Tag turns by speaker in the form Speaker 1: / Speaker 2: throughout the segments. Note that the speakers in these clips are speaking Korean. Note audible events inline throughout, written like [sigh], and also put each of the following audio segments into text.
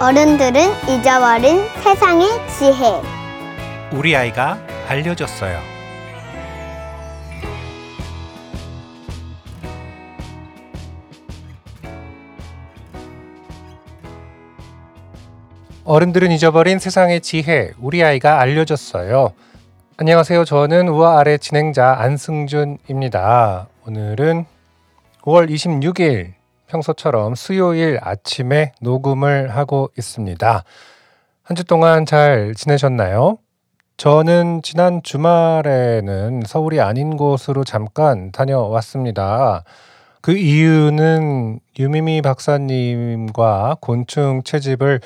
Speaker 1: 어른들은 잊어버린 세상의 지혜.
Speaker 2: 우리 아이가 알려줬어요. 어른들은 잊어버린 세상의 지혜, 우리 아이가 알려줬어요. 안녕하세요. 저는 우아 아래 진행자 안승준입니다. 오늘은 5월 26일 평소처럼 수요일 아침에 녹음을 하고 있습니다. 한 주 동안 잘 지내셨나요? 저는 지난 주말에는 서울이 아닌 곳으로 잠깐 다녀왔습니다. 그 이유는 유미미 박사님과 곤충 채집을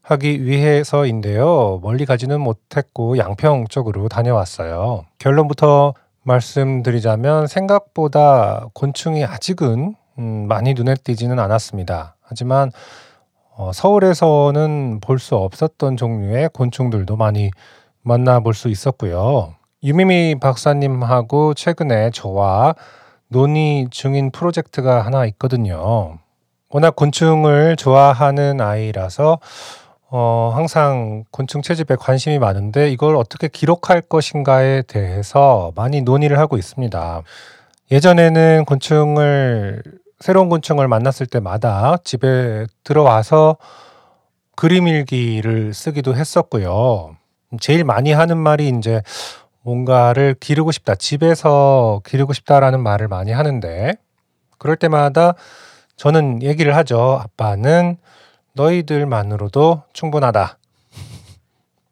Speaker 2: 하기 위해서인데요. 멀리 가지는 못했고 양평 쪽으로 다녀왔어요. 결론부터 말씀드리자면 생각보다 곤충이 아직은 음, 많이 눈에 띄지는 않았습니다. 하지만 어, 서울에서는 볼 수 없었던 종류의 곤충들도 많이 만나볼 수 있었고요. 유미미 박사님하고 최근에 저와 논의 중인 프로젝트가 하나 있거든요. 워낙 곤충을 좋아하는 아이라서 어, 항상 곤충 채집에 관심이 많은데 이걸 어떻게 기록할 것인가에 대해서 많이 논의를 하고 있습니다. 예전에는 곤충을 새로운 곤충을 만났을 때마다 집에 들어와서 그림 일기를 쓰기도 했었고요. 제일 많이 하는 말이 이제 뭔가를 기르고 싶다. 집에서 기르고 싶다라는 말을 많이 하는데 그럴 때마다 저는 얘기를 하죠. 아빠는 너희들만으로도 충분하다.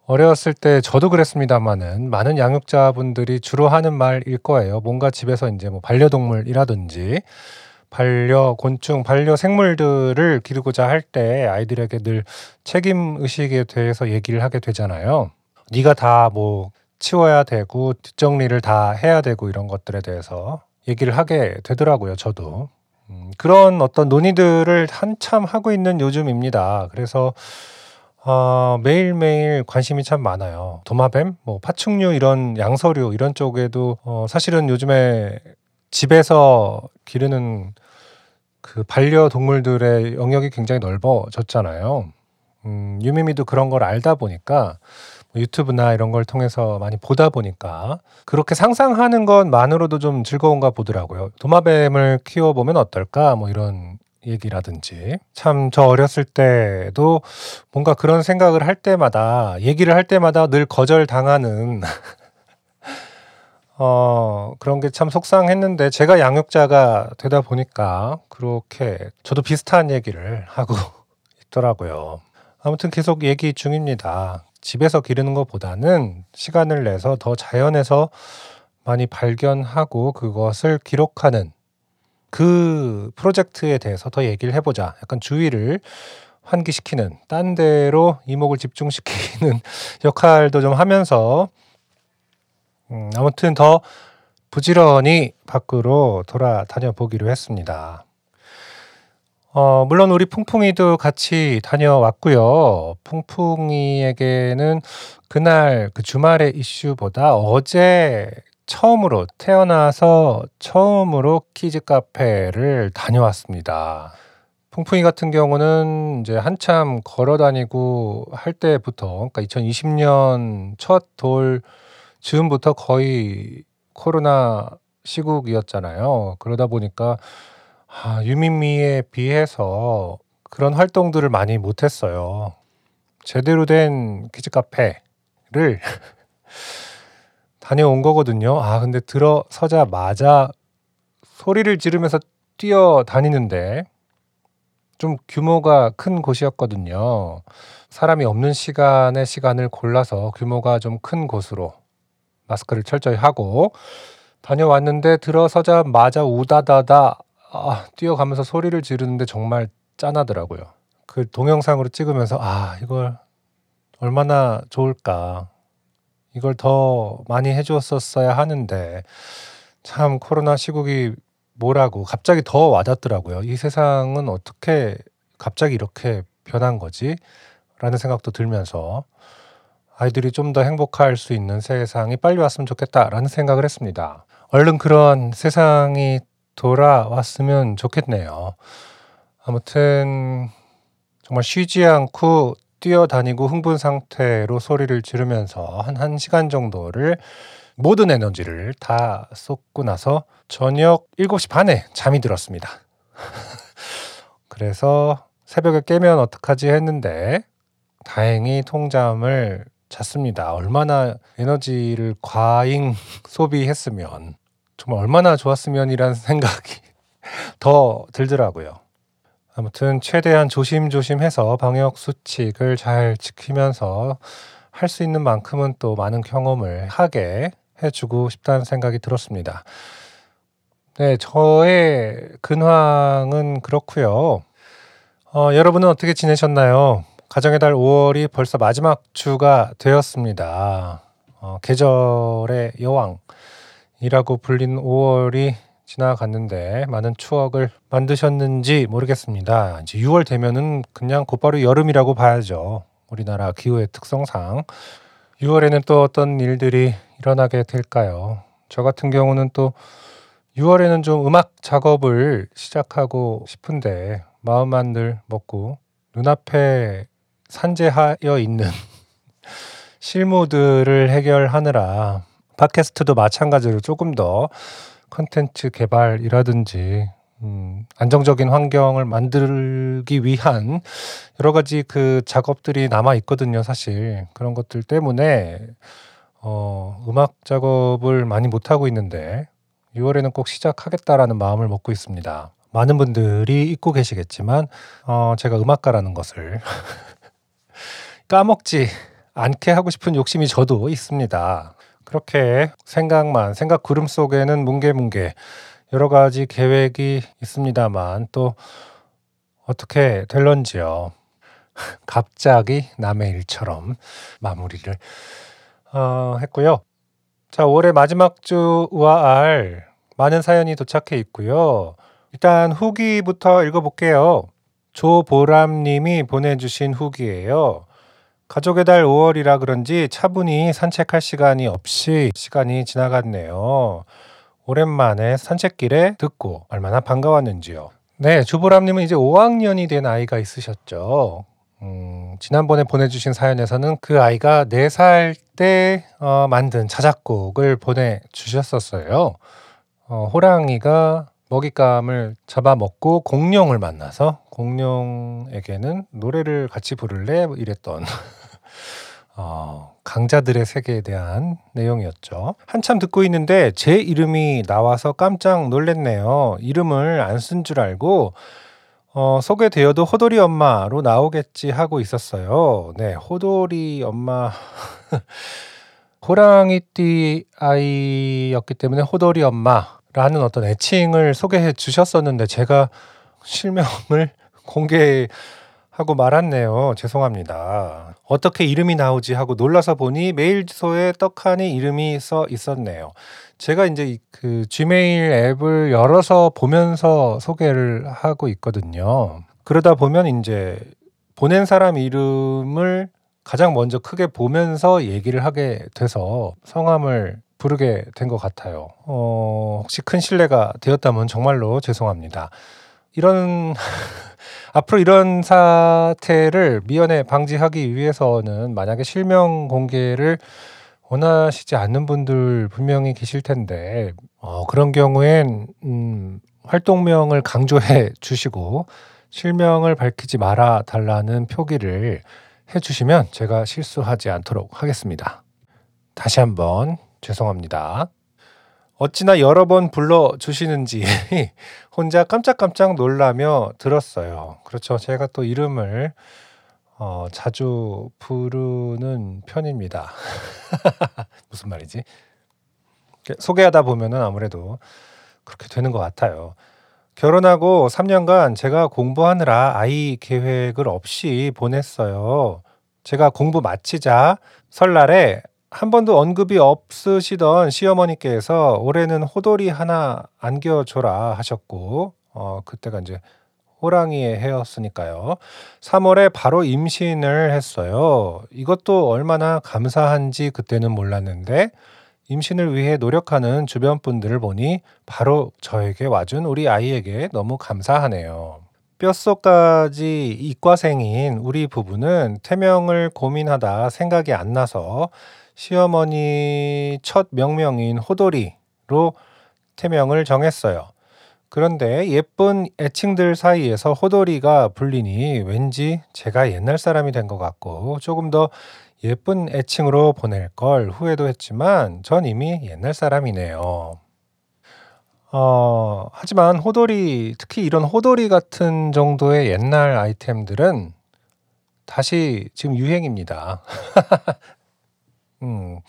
Speaker 2: 어려웠을 때 저도 그랬습니다만은 많은 양육자분들이 주로 하는 말일 거예요. 뭔가 집에서 이제 뭐 반려동물이라든지 반려 곤충, 반려 생물들을 기르고자 할 때 아이들에게 늘 책임 의식에 대해서 얘기를 하게 되잖아요. 네가 다 뭐 치워야 되고 뒷정리를 다 해야 되고 이런 것들에 대해서 얘기를 하게 되더라고요. 저도 음, 그런 어떤 논의들을 한참 하고 있는 요즘입니다. 그래서 어, 매일매일 관심이 참 많아요. 도마뱀, 뭐 파충류 이런 양서류 이런 쪽에도 어, 사실은 요즘에 집에서 기르는 그 반려동물들의 영역이 굉장히 넓어졌잖아요. 음, 유미미도 그런 걸 알다 보니까 뭐 유튜브나 이런 걸 통해서 많이 보다 보니까 그렇게 상상하는 것만으로도 좀 즐거운가 보더라고요. 도마뱀을 키워보면 어떨까? 뭐 이런 얘기라든지 참 저 어렸을 때도 뭔가 그런 생각을 할 때마다 얘기를 할 때마다 늘 거절당하는 어, 그런 게 참 속상했는데 제가 양육자가 되다 보니까 그렇게 저도 비슷한 얘기를 하고 [laughs] 있더라고요. 아무튼 계속 얘기 중입니다. 집에서 기르는 것보다는 시간을 내서 더 자연에서 많이 발견하고 그것을 기록하는 그 프로젝트에 대해서 더 얘기를 해보자. 약간 주의를 환기시키는, 딴 데로 이목을 집중시키는 [laughs] 역할도 좀 하면서 음, 아무튼 더 부지런히 밖으로 돌아다녀 보기로 했습니다. 어, 물론 우리 풍풍이도 같이 다녀왔고요. 풍풍이에게는 그날 그 주말의 이슈보다 어제 처음으로 태어나서 처음으로 키즈 카페를 다녀왔습니다. 풍풍이 같은 경우는 이제 한참 걸어 다니고 할 때부터 그러니까 2020년 첫 돌 즈음부터 거의 코로나 시국이었잖아요. 그러다 보니까 아, 유민미에 비해서 그런 활동들을 많이 못했어요. 제대로 된 키즈 카페를 [laughs] 다녀온 거거든요. 아, 근데 들어서자마자 소리를 지르면서 뛰어 다니는데 좀 규모가 큰 곳이었거든요. 사람이 없는 시간의 시간을 골라서 규모가 좀 큰 곳으로 마스크를 철저히 하고 다녀왔는데 들어서자마자 우다다다 아, 뛰어가면서 소리를 지르는데 정말 짠하더라고요. 그 동영상으로 찍으면서 아 이걸 얼마나 좋을까 이걸 더 많이 해주었었어야 하는데 참 코로나 시국이 뭐라고 갑자기 더 와닿더라고요. 이 세상은 어떻게 갑자기 이렇게 변한 거지? 라는 생각도 들면서 아이들이 좀 더 행복할 수 있는 세상이 빨리 왔으면 좋겠다라는 생각을 했습니다. 얼른 그런 세상이 돌아왔으면 좋겠네요. 아무튼 정말 쉬지 않고 뛰어다니고 흥분 상태로 소리를 지르면서 한 1시간 정도를 모든 에너지를 다 쏟고 나서 저녁 7시 반에 잠이 들었습니다. [laughs] 그래서 새벽에 깨면 어떡하지 했는데 다행히 통잠을 잤습니다. 얼마나 에너지를 과잉 [laughs] 소비했으면 정말 얼마나 좋았으면이란 [laughs] 생각이 더 들더라고요. 아무튼 최대한 조심조심해서 방역 수칙을 잘 지키면서 할 수 있는 만큼은 또 많은 경험을 하게 해주고 싶다는 생각이 들었습니다. 네, 저의 근황은 그렇고요. 어, 여러분은 어떻게 지내셨나요? 가정의 달 5월이 벌써 마지막 주가 되었습니다. 어, 계절의 여왕이라고 불린 5월이 지나갔는데 많은 추억을 만드셨는지 모르겠습니다. 이제 6월 되면은 그냥 곧바로 여름이라고 봐야죠. 우리나라 기후의 특성상 6월에는 또 어떤 일들이 일어나게 될까요? 저 같은 경우는 또 6월에는 좀 음악 작업을 시작하고 싶은데 마음만 늘 먹고 눈앞에 산재하여 있는 [laughs] 실무들을 해결하느라 팟캐스트도 마찬가지로 조금 더 컨텐츠 개발이라든지 음, 안정적인 환경을 만들기 위한 여러 가지 그 작업들이 남아 있거든요, 사실. 그런 것들 때문에 어, 음악 작업을 많이 못 하고 있는데 6월에는 꼭 시작하겠다라는 마음을 먹고 있습니다. 많은 분들이 잊고 계시겠지만 어, 제가 음악가라는 것을 [laughs] 까먹지 않게 하고 싶은 욕심이 저도 있습니다. 그렇게 생각만 생각 구름 속에는 뭉게뭉게 여러 가지 계획이 있습니다만 또 어떻게 될런지요. [laughs] 갑자기 남의 일처럼 마무리를 어, 했고요. 자, 올해 마지막 주와 알 많은 사연이 도착해 있고요. 일단 후기부터 읽어볼게요. 조보람님이 보내주신 후기예요. 가족의 달 5월이라 그런지 차분히 산책할 시간이 없이 시간이 지나갔네요. 오랜만에 산책길에 듣고 얼마나 반가웠는지요. 네, 주보람님은 이제 5학년이 된 아이가 있으셨죠. 음, 지난번에 보내주신 사연에서는 그 아이가 4살 때 어, 만든 자작곡을 보내주셨었어요. 어, 호랑이가 먹잇감을 잡아먹고 공룡을 만나서 공룡에게는 노래를 같이 부를래? 이랬던 어, 강자들의 세계에 대한 내용이었죠. 한참 듣고 있는데 제 이름이 나와서 깜짝 놀랐네요. 이름을 안 쓴 줄 알고 어, 소개되어도 호돌이 엄마로 나오겠지 하고 있었어요. 네, 호돌이 엄마. [laughs] 호랑이띠 아이였기 때문에 호돌이 엄마라는 어떤 애칭을 소개해 주셨었는데 제가 실명을 [laughs] 공개 하고 말았네요. 죄송합니다. 어떻게 이름이 나오지 하고 놀라서 보니 메일 주소에 떡하니 이름이 써 있었네요. 제가 이제 그 지메일 앱을 열어서 보면서 소개를 하고 있거든요. 그러다 보면 이제 보낸 사람 이름을 가장 먼저 크게 보면서 얘기를 하게 돼서 성함을 부르게 된 것 같아요. 어, 혹시 큰 신뢰가 되었다면 정말로 죄송합니다. 이런 [laughs] 앞으로 이런 사태를 미연에 방지하기 위해서는 만약에 실명 공개를 원하시지 않는 분들 분명히 계실 텐데 어, 그런 경우엔 음, 활동명을 강조해 주시고 실명을 밝히지 말아 달라는 표기를 해 주시면 제가 실수하지 않도록 하겠습니다. 다시 한번 죄송합니다. 어찌나 여러 번 불러 주시는지 [laughs] 혼자 깜짝깜짝 놀라며 들었어요. 그렇죠. 제가 또 이름을 어, 자주 부르는 편입니다. [laughs] 무슨 말이지? 소개하다 보면은 아무래도 그렇게 되는 것 같아요. 결혼하고 3년간 제가 공부하느라 아이 계획을 없이 보냈어요. 제가 공부 마치자 설날에 한 번도 언급이 없으시던 시어머니께서 올해는 호돌이 하나 안겨줘라 하셨고, 어, 그때가 이제 호랑이의 해였으니까요. 3월에 바로 임신을 했어요. 이것도 얼마나 감사한지 그때는 몰랐는데, 임신을 위해 노력하는 주변 분들을 보니 바로 저에게 와준 우리 아이에게 너무 감사하네요. 뼛속까지 이과생인 우리 부부는 태명을 고민하다 생각이 안 나서 시어머니 첫 명명인 호돌이로 태명을 정했어요. 그런데 예쁜 애칭들 사이에서 호돌이가 불리니 왠지 제가 옛날 사람이 된 것 같고 조금 더 예쁜 애칭으로 보낼 걸 후회도 했지만 전 이미 옛날 사람이네요. 어, 하지만 호돌이, 특히 이런 호돌이 같은 정도의 옛날 아이템들은 다시 지금 유행입니다. [laughs] 음,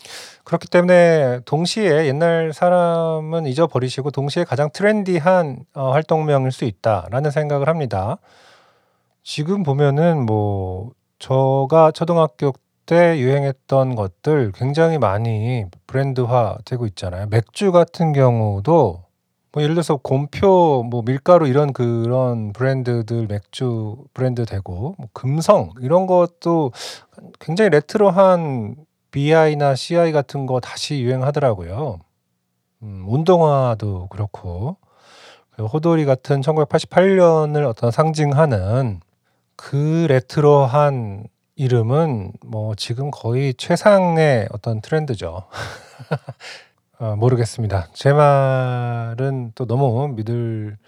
Speaker 2: 그렇기 때문에 동시에 옛날 사람은 잊어버리시고 동시에 가장 트렌디한 어, 활동명일 수 있다라는 생각을 합니다. 지금 보면은 뭐 저가 초등학교 때 유행했던 것들 굉장히 많이 브랜드화 되고 있잖아요. 맥주 같은 경우도 뭐 예를 들어서 곰표, 뭐 밀가루 이런 그런 브랜드들 맥주 브랜드 되고 뭐 금성 이런 것도 굉장히 레트로한 BI나 CI 같은 거 다시 유행하더라고요. 음, 운동화도 그렇고 호돌이 같은 1988년을 어떤 상징하는 그 레트로한 이름은 뭐 지금 거의 최상의 어떤 트렌드죠. [laughs] 어, 모르겠습니다. 제 말은 또 너무 믿을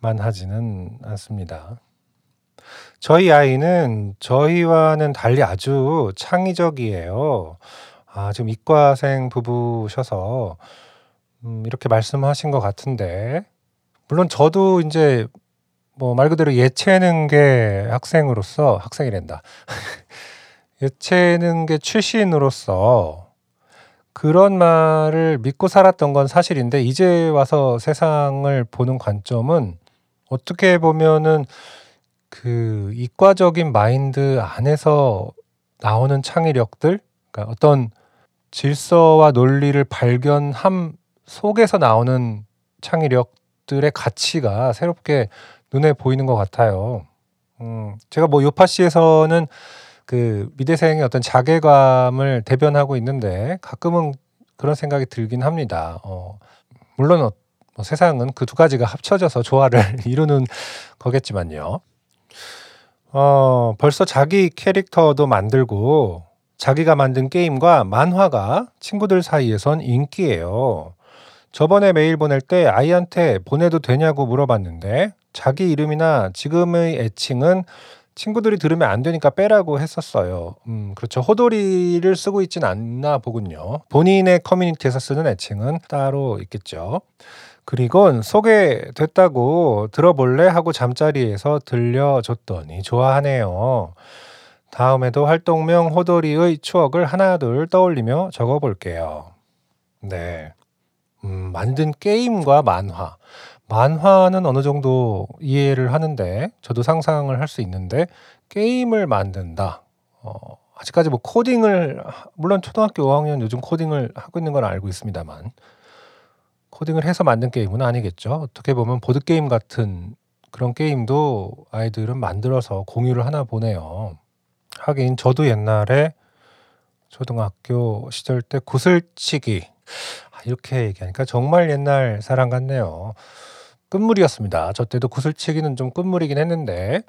Speaker 2: 만하지는 않습니다. 저희 아이는 저희와는 달리 아주 창의적이에요. 아, 지금 이과생 부부셔서 음, 이렇게 말씀하신 것 같은데, 물론 저도 이제 뭐 말 그대로 예체능계 학생으로서 학생이란다. [laughs] 예체능계 출신으로서 그런 말을 믿고 살았던 건 사실인데 이제 와서 세상을 보는 관점은 어떻게 보면은 그 이과적인 마인드 안에서 나오는 창의력들, 그러니까 어떤 질서와 논리를 발견함 속에서 나오는 창의력들의 가치가 새롭게 눈에 보이는 것 같아요. 음, 제가 뭐 요파시에서는 그 미대생의 어떤 자괴감을 대변하고 있는데 가끔은 그런 생각이 들긴 합니다. 어, 물론 어, 뭐 세상은 그 두 가지가 합쳐져서 조화를 [laughs] 이루는 거겠지만요. 어, 벌써 자기 캐릭터도 만들고 자기가 만든 게임과 만화가 친구들 사이에선 인기예요. 저번에 메일 보낼 때 아이한테 보내도 되냐고 물어봤는데 자기 이름이나 지금의 애칭은 친구들이 들으면 안 되니까 빼라고 했었어요. 음, 그렇죠. 호돌이를 쓰고 있진 않나 보군요. 본인의 커뮤니티에서 쓰는 애칭은 따로 있겠죠. 그리고 소개됐다고 들어볼래 하고 잠자리에서 들려줬더니 좋아하네요. 다음에도 활동명 호돌이의 추억을 하나둘 떠올리며 적어볼게요. 네. 음, 만든 게임과 만화. 만화는 어느 정도 이해를 하는데 저도 상상을 할 수 있는데 게임을 만든다. 어, 아직까지 뭐 코딩을 물론 초등학교 5학년 요즘 코딩을 하고 있는 건 알고 있습니다만 코딩을 해서 만든 게임은 아니겠죠. 어떻게 보면 보드 게임 같은 그런 게임도 아이들은 만들어서 공유를 하나 보네요. 하긴 저도 옛날에 초등학교 시절 때 구슬치기 아, 이렇게 얘기하니까 정말 옛날 사람 같네요. 끝물이었습니다. 저 때도 구슬치기는 좀 끝물이긴 했는데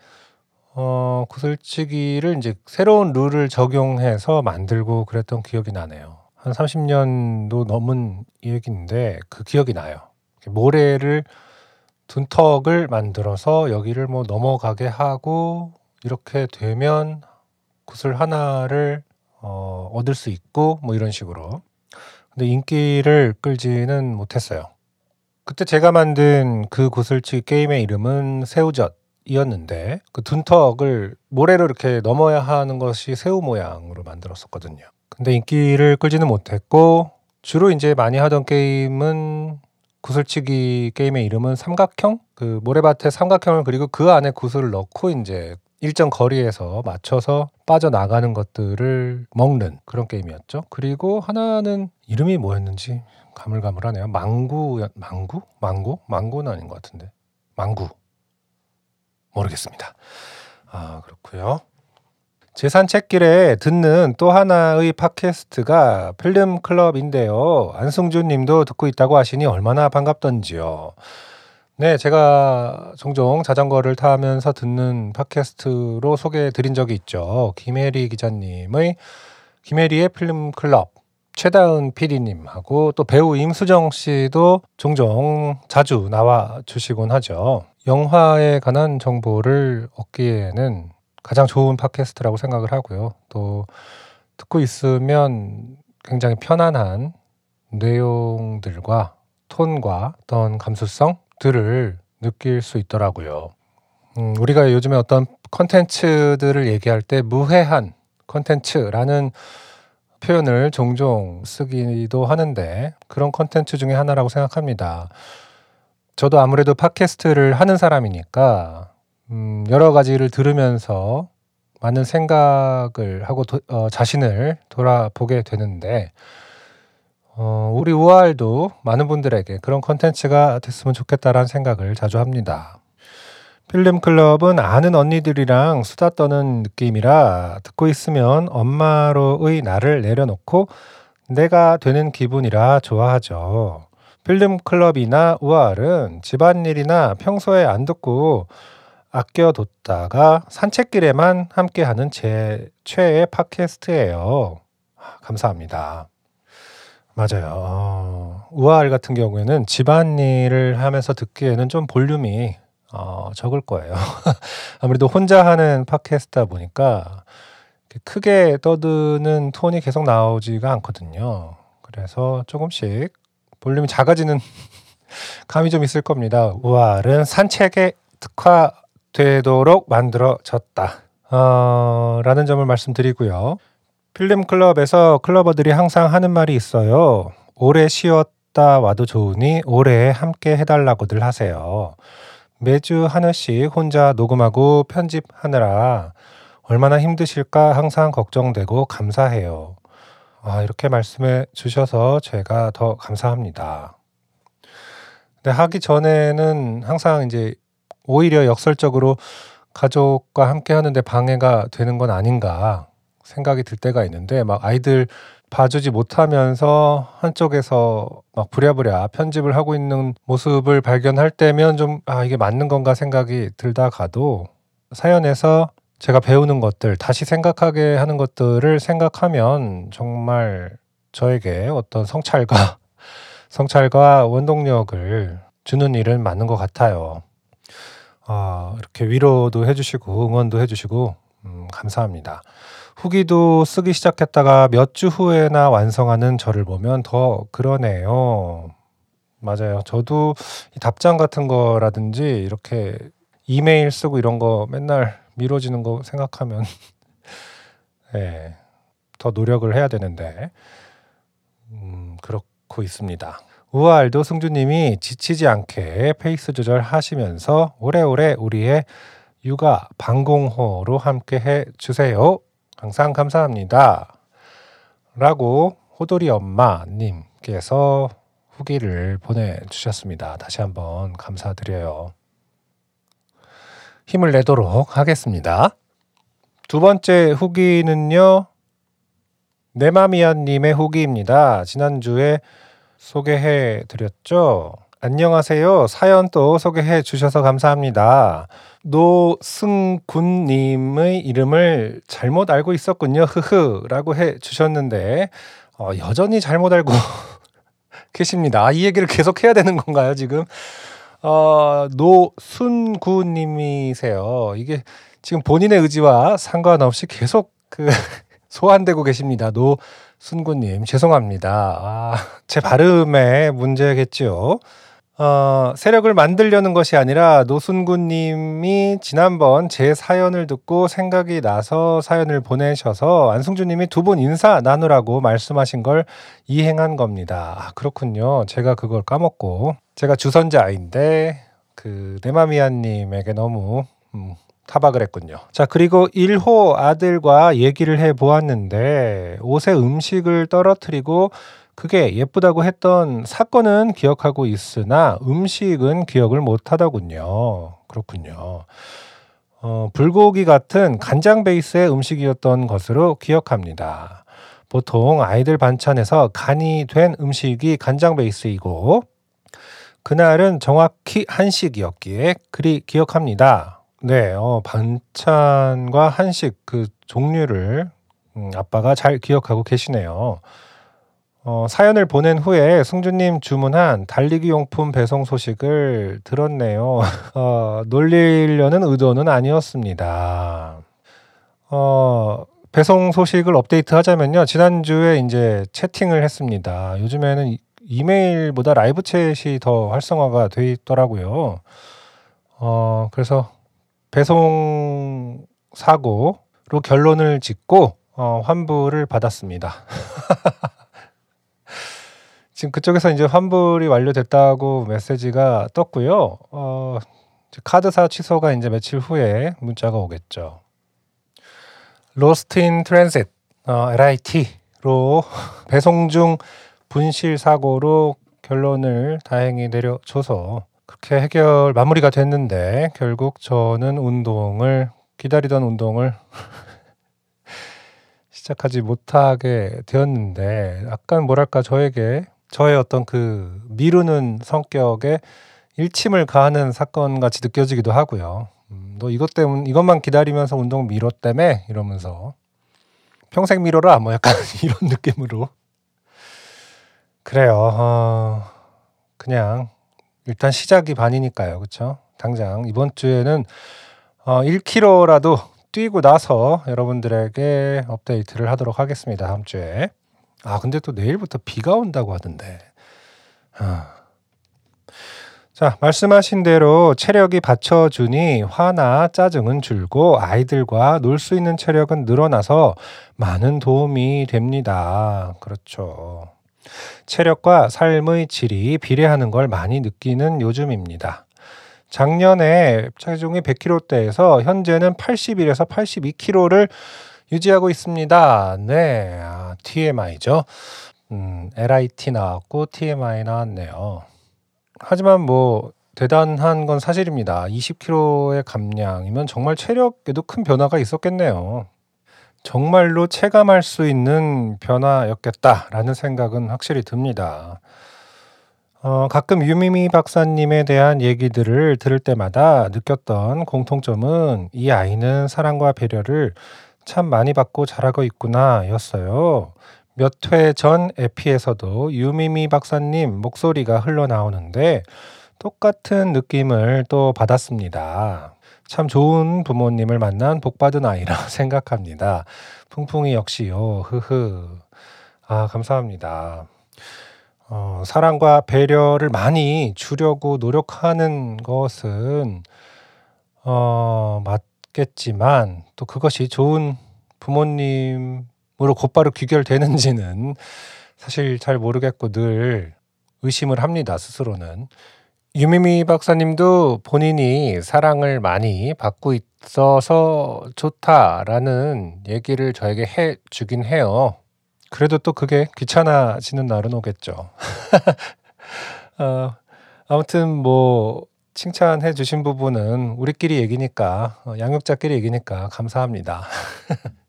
Speaker 2: 어 구슬치기를 이제 새로운 룰을 적용해서 만들고 그랬던 기억이 나네요. 한 30년도 넘은 얘기인데 그 기억이 나요. 모래를 둔턱을 만들어서 여기를 뭐 넘어가게 하고 이렇게 되면 구슬 하나를 어 얻을 수 있고 뭐 이런 식으로. 근데 인기를 끌지는 못했어요. 그때 제가 만든 그 구슬치기 게임의 이름은 새우젓이었는데 그 둔턱을 모래로 이렇게 넘어야 하는 것이 새우 모양으로 만들었었거든요. 근데 인기를 끌지는 못했고 주로 이제 많이 하던 게임은 구슬치기 게임의 이름은 삼각형? 그 모래밭에 삼각형을 그리고 그 안에 구슬을 넣고 이제 일정 거리에서 맞춰서 빠져나가는 것들을 먹는 그런 게임이었죠. 그리고 하나는 이름이 뭐였는지 가물가물하네요. 망구, 망구? 망고? 망고는 아닌 것 같은데. 망구. 모르겠습니다. 아, 그렇고요. 제 산책길에 듣는 또 하나의 팟캐스트가 필름 클럽인데요. 안승준 님도 듣고 있다고 하시니 얼마나 반갑던지요. 네, 제가 종종 자전거를 타면서 듣는 팟캐스트로 소개해 드린 적이 있죠. 김혜리 기자님의 김혜리의 필름 클럽. 최다은 PD님하고 또 배우 임수정 씨도 종종 자주 나와 주시곤 하죠. 영화에 관한 정보를 얻기에는 가장 좋은 팟캐스트라고 생각을 하고요. 또 듣고 있으면 굉장히 편안한 내용들과 톤과 어떤 감수성들을 느낄 수 있더라고요. 음, 우리가 요즘에 어떤 컨텐츠들을 얘기할 때 무해한 컨텐츠라는 표현을 종종 쓰기도 하는데 그런 컨텐츠 중에 하나라고 생각합니다. 저도 아무래도 팟캐스트를 하는 사람이니까 음, 여러 가지를 들으면서 많은 생각을 하고 도, 어, 자신을 돌아보게 되는데 어, 우리 우아알도 많은 분들에게 그런 컨텐츠가 됐으면 좋겠다라는 생각을 자주 합니다. 필름 클럽은 아는 언니들이랑 수다 떠는 느낌이라 듣고 있으면 엄마로의 나를 내려놓고 내가 되는 기분이라 좋아하죠. 필름 클럽이나 우아알은 집안일이나 평소에 안 듣고 아껴뒀다가 산책길에만 함께하는 제 최애 팟캐스트예요. 감사합니다. 맞아요. 어, 우아알 같은 경우에는 집안일을 하면서 듣기에는 좀 볼륨이 어, 적을 거예요. [laughs] 아무래도 혼자 하는 팟캐스트다 보니까 크게 떠드는 톤이 계속 나오지가 않거든요. 그래서 조금씩 볼륨이 작아지는 [laughs] 감이 좀 있을 겁니다. 우아알은 산책에 특화 되도록 만들어졌다. 어, 라는 점을 말씀드리고요. 필름 클럽에서 클러버들이 항상 하는 말이 있어요. 오래 쉬었다 와도 좋으니 오래 함께 해달라고들 하세요. 매주 하나씩 혼자 녹음하고 편집하느라 얼마나 힘드실까 항상 걱정되고 감사해요. 아, 이렇게 말씀해 주셔서 제가 더 감사합니다. 근데 하기 전에는 항상 이제 오히려 역설적으로 가족과 함께 하는데 방해가 되는 건 아닌가 생각이 들 때가 있는데 막 아이들 봐주지 못하면서 한쪽에서 막 부랴부랴 편집을 하고 있는 모습을 발견할 때면 좀 아 이게 맞는 건가 생각이 들다가도 사연에서 제가 배우는 것들 다시 생각하게 하는 것들을 생각하면 정말 저에게 어떤 성찰과 성찰과 원동력을 주는 일은 맞는 것 같아요. 아, 이렇게 위로도 해주시고 응원도 해주시고 음, 감사합니다. 후기도 쓰기 시작했다가 몇 주 후에나 완성하는 저를 보면 더 그러네요. 맞아요. 저도 답장 같은 거라든지 이렇게 이메일 쓰고 이런 거 맨날 미뤄지는 거 생각하면 네, [laughs] 더 노력을 해야 되는데 음, 그렇고 있습니다. 우아RAL도 승주님이 지치지 않게 페이스 조절하시면서 오래오래 우리의 육아 방공호로 함께 해 주세요. 항상 감사합니다. 라고 호돌이 엄마님께서 후기를 보내주셨습니다. 다시 한번 감사드려요. 힘을 내도록 하겠습니다. 두 번째 후기는요, 네마미아님의 후기입니다. 지난주에 소개해 드렸죠. 안녕하세요. 사연 또 소개해 주셔서 감사합니다. 노승군님의 이름을 잘못 알고 있었군요. 흐흐라고 해 주셨는데 어, 여전히 잘못 알고 [laughs] 계십니다. 아, 이 얘기를 계속 해야 되는 건가요, 지금? 어, 노순구님이세요. 이게 지금 본인의 의지와 상관없이 계속 그 [laughs] 소환되고 계십니다. 노 순구님 죄송합니다. 아, [laughs] 제 발음에 문제겠죠. 어, 세력을 만들려는 것이 아니라 노순군 님이 지난번 제 사연을 듣고 생각이 나서 사연을 보내셔서 안승준 님이 두 분 인사 나누라고 말씀하신 걸 이행한 겁니다. 아, 그렇군요. 제가 그걸 까먹고 제가 주선자인데 그 네마미아 님에게 너무 음, 타박을 했군요. 자, 그리고 1호 아들과 얘기를 해 보았는데 옷에 음식을 떨어뜨리고 그게 예쁘다고 했던 사건은 기억하고 있으나 음식은 기억을 못 하더군요. 그렇군요. 어, 불고기 같은 간장 베이스의 음식이었던 것으로 기억합니다. 보통 아이들 반찬에서 간이 된 음식이 간장 베이스이고 그날은 정확히 한식이었기에 그리 기억합니다. 네, 어, 반찬과 한식 그 종류를 음, 아빠가 잘 기억하고 계시네요. 어, 사연을 보낸 후에 승주님 주문한 달리기 용품 배송 소식을 들었네요. [laughs] 어, 놀리려는 의도는 아니었습니다. 어, 배송 소식을 업데이트 하자면요. 지난주에 이제 채팅을 했습니다. 요즘에는 이메일보다 라이브 챗이 더 활성화가 돼 있더라고요. 어, 그래서 배송 사고로 결론을 짓고 어, 환불을 받았습니다. [laughs] 지금 그쪽에서 이제 환불이 완료됐다고 메시지가 떴고요. 어, 카드사 취소가 이제 며칠 후에 문자가 오겠죠. lost in transit 어, LIT로 [laughs] 배송 중 분실 사고로 결론을 다행히 내려줘서 그렇게 해결 마무리가 됐는데 결국 저는 운동을 기다리던 운동을 [laughs] 시작하지 못하게 되었는데 약간 뭐랄까 저에게 저의 어떤 그 미루는 성격에 일침을 가하는 사건 같이 느껴지기도 하고요. 음, 너 이것 때문 이것만 기다리면서 운동 미뤘다며 이러면서 평생 미뤄라 뭐 약간 [laughs] 이런 느낌으로 그래요. 어, 그냥 일단 시작이 반이니까요. 그렇죠? 당장 이번 주에는 어, 1km라도 뛰고 나서 여러분들에게 업데이트를 하도록 하겠습니다. 다음 주에. 아, 근데 또 내일부터 비가 온다고 하던데. 아. 자, 말씀하신 대로 체력이 받쳐주니 화나 짜증은 줄고 아이들과 놀 수 있는 체력은 늘어나서 많은 도움이 됩니다. 그렇죠. 체력과 삶의 질이 비례하는 걸 많이 느끼는 요즘입니다. 작년에 체중이 100kg대에서 현재는 81에서 82kg를 유지하고 있습니다. 네, 아, TMI죠. 음, LIT 나왔고 TMI 나왔네요. 하지만 뭐 대단한 건 사실입니다. 20kg의 감량이면 정말 체력에도 큰 변화가 있었겠네요. 정말로 체감할 수 있는 변화였겠다라는 생각은 확실히 듭니다. 어, 가끔 유미미 박사님에 대한 얘기들을 들을 때마다 느꼈던 공통점은 이 아이는 사랑과 배려를 참 많이 받고 자라고 있구나 였어요. 몇 회 전 에피에서도 유미미 박사님 목소리가 흘러나오는데 똑같은 느낌을 또 받았습니다. 참 좋은 부모님을 만난 복받은 아이라 [laughs] 생각합니다. 풍풍이 역시요. 흐흐. 아, 감사합니다. 어, 사랑과 배려를 많이 주려고 노력하는 것은 어, 맞, 있겠지만 또 그것이 좋은 부모님으로 곧바로 귀결되는지는 사실 잘 모르겠고 늘 의심을 합니다 스스로는 유미미 박사님도 본인이 사랑을 많이 받고 있어서 좋다라는 얘기를 저에게 해 주긴 해요. 그래도 또 그게 귀찮아지는 날은 오겠죠. [laughs] 어, 아무튼 뭐 칭찬해 주신 부분은 우리끼리 얘기니까 어, 양육자끼리 얘기니까 감사합니다. [laughs]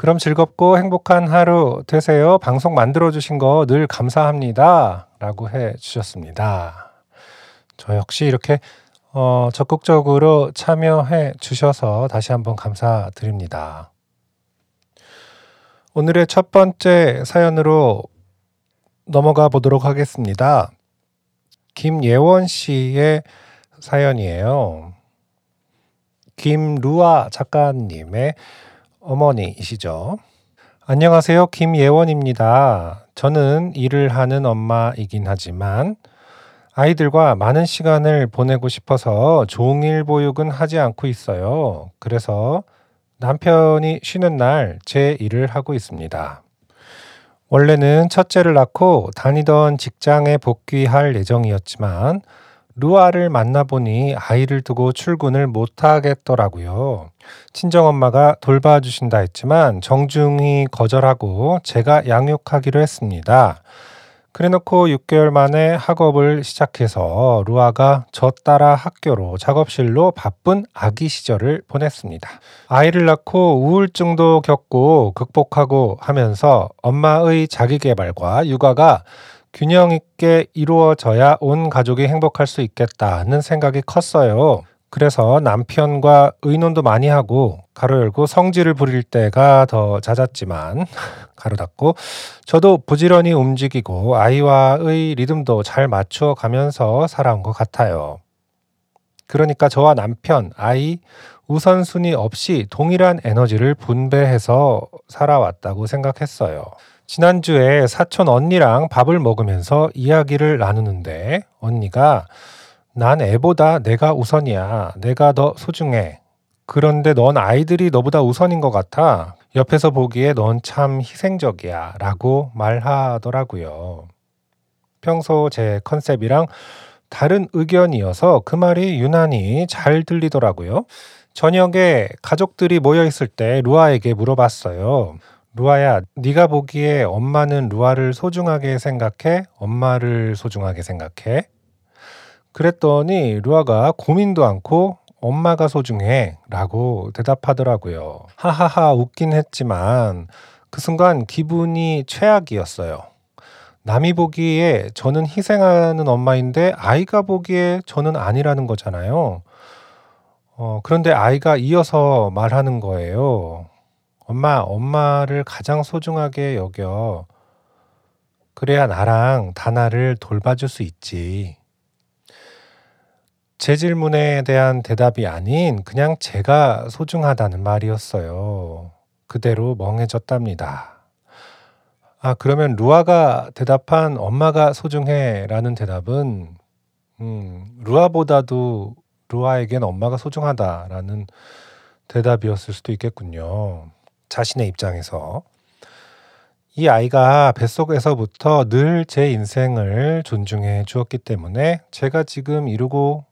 Speaker 2: 그럼 즐겁고 행복한 하루 되세요. 방송 만들어 주신 거 늘 감사합니다. 라고 해 주셨습니다. 저 역시 이렇게 어, 적극적으로 참여해 주셔서 다시 한번 감사드립니다. 오늘의 첫 번째 사연으로 넘어가 보도록 하겠습니다. 김예원 씨의 사연이에요. 김루아 작가님의 어머니이시죠. 안녕하세요. 김예원입니다. 저는 일을 하는 엄마이긴 하지만 아이들과 많은 시간을 보내고 싶어서 종일 보육은 하지 않고 있어요. 그래서 남편이 쉬는 날 제 일을 하고 있습니다. 원래는 첫째를 낳고 다니던 직장에 복귀할 예정이었지만 루아를 만나보니 아이를 두고 출근을 못하겠더라고요. 친정엄마가 돌봐주신다 했지만 정중히 거절하고 제가 양육하기로 했습니다. 그래놓고 6개월 만에 학업을 시작해서 루아가 저 따라 학교로 작업실로 바쁜 아기 시절을 보냈습니다. 아이를 낳고 우울증도 겪고 극복하고 하면서 엄마의 자기개발과 육아가 균형 있게 이루어져야 온 가족이 행복할 수 있겠다는 생각이 컸어요. 그래서 남편과 의논도 많이 하고 가로 열고 성질을 부릴 때가 더 잦았지만 [laughs] 가로 닫고 저도 부지런히 움직이고 아이와의 리듬도 잘 맞추어 가면서 살아온 것 같아요. 그러니까 저와 남편, 아이 우선순위 없이 동일한 에너지를 분배해서 살아왔다고 생각했어요. 지난주에 사촌 언니랑 밥을 먹으면서 이야기를 나누는데 언니가 난 애보다 내가 우선이야. 내가 더 소중해. 그런데 넌 아이들이 너보다 우선인 것 같아. 옆에서 보기에 넌 참 희생적이야. 라고 말하더라고요. 평소 제 컨셉이랑 다른 의견이어서 그 말이 유난히 잘 들리더라고요. 저녁에 가족들이 모여 있을 때 루아에게 물어봤어요. 루아야, 네가 보기에 엄마는 루아를 소중하게 생각해? 엄마를 소중하게 생각해? 그랬더니 루아가 고민도 않고 엄마가 소중해 라고 대답하더라고요. 하하하 웃긴 했지만 그 순간 기분이 최악이었어요. 남이 보기에 저는 희생하는 엄마인데 아이가 보기에 저는 아니라는 거잖아요. 어, 그런데 아이가 이어서 말하는 거예요. 엄마, 엄마를 가장 소중하게 여겨. 그래야 나랑 다나를 돌봐줄 수 있지. 제 질문에 대한 대답이 아닌 그냥 제가 소중하다는 말이었어요. 그대로 멍해졌답니다. 아, 그러면 루아가 대답한 엄마가 소중해 라는 대답은, 음, 루아보다도 루아에겐 엄마가 소중하다라는 대답이었을 수도 있겠군요. 자신의 입장에서. 이 아이가 뱃속에서부터 늘 제 인생을 존중해 주었기 때문에 제가 지금 이루고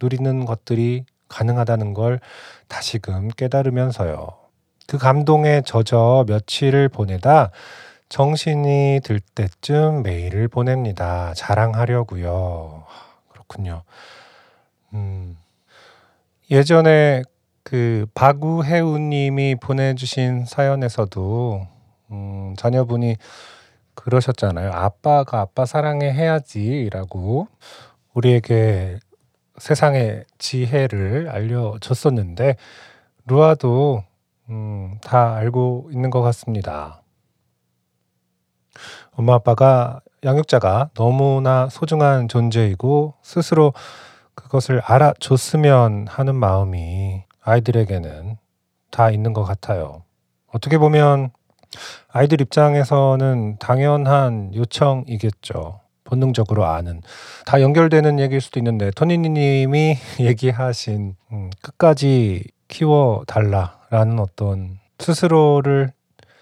Speaker 2: 누리는 것들이 가능하다는 걸 다시금 깨달으면서요. 그 감동에 젖어 며칠을 보내다 정신이 들 때쯤 메일을 보냅니다. 자랑하려고요. 그렇군요. 음, 예전에 그 박우혜우 님이 보내주신 사연에서도 음, 자녀분이 그러셨잖아요. 아빠가 아빠 사랑해 해야지라고 우리에게 세상의 지혜를 알려줬었는데 루아도 음, 다 알고 있는 것 같습니다. 엄마 아빠가 양육자가 너무나 소중한 존재이고 스스로 그것을 알아줬으면 하는 마음이 아이들에게는 다 있는 것 같아요. 어떻게 보면 아이들 입장에서는 당연한 요청이겠죠. 본능적으로 아는 다 연결되는 얘기일 수도 있는데 토니님이 [laughs] 얘기하신 음, 끝까지 키워 달라라는 어떤 스스로를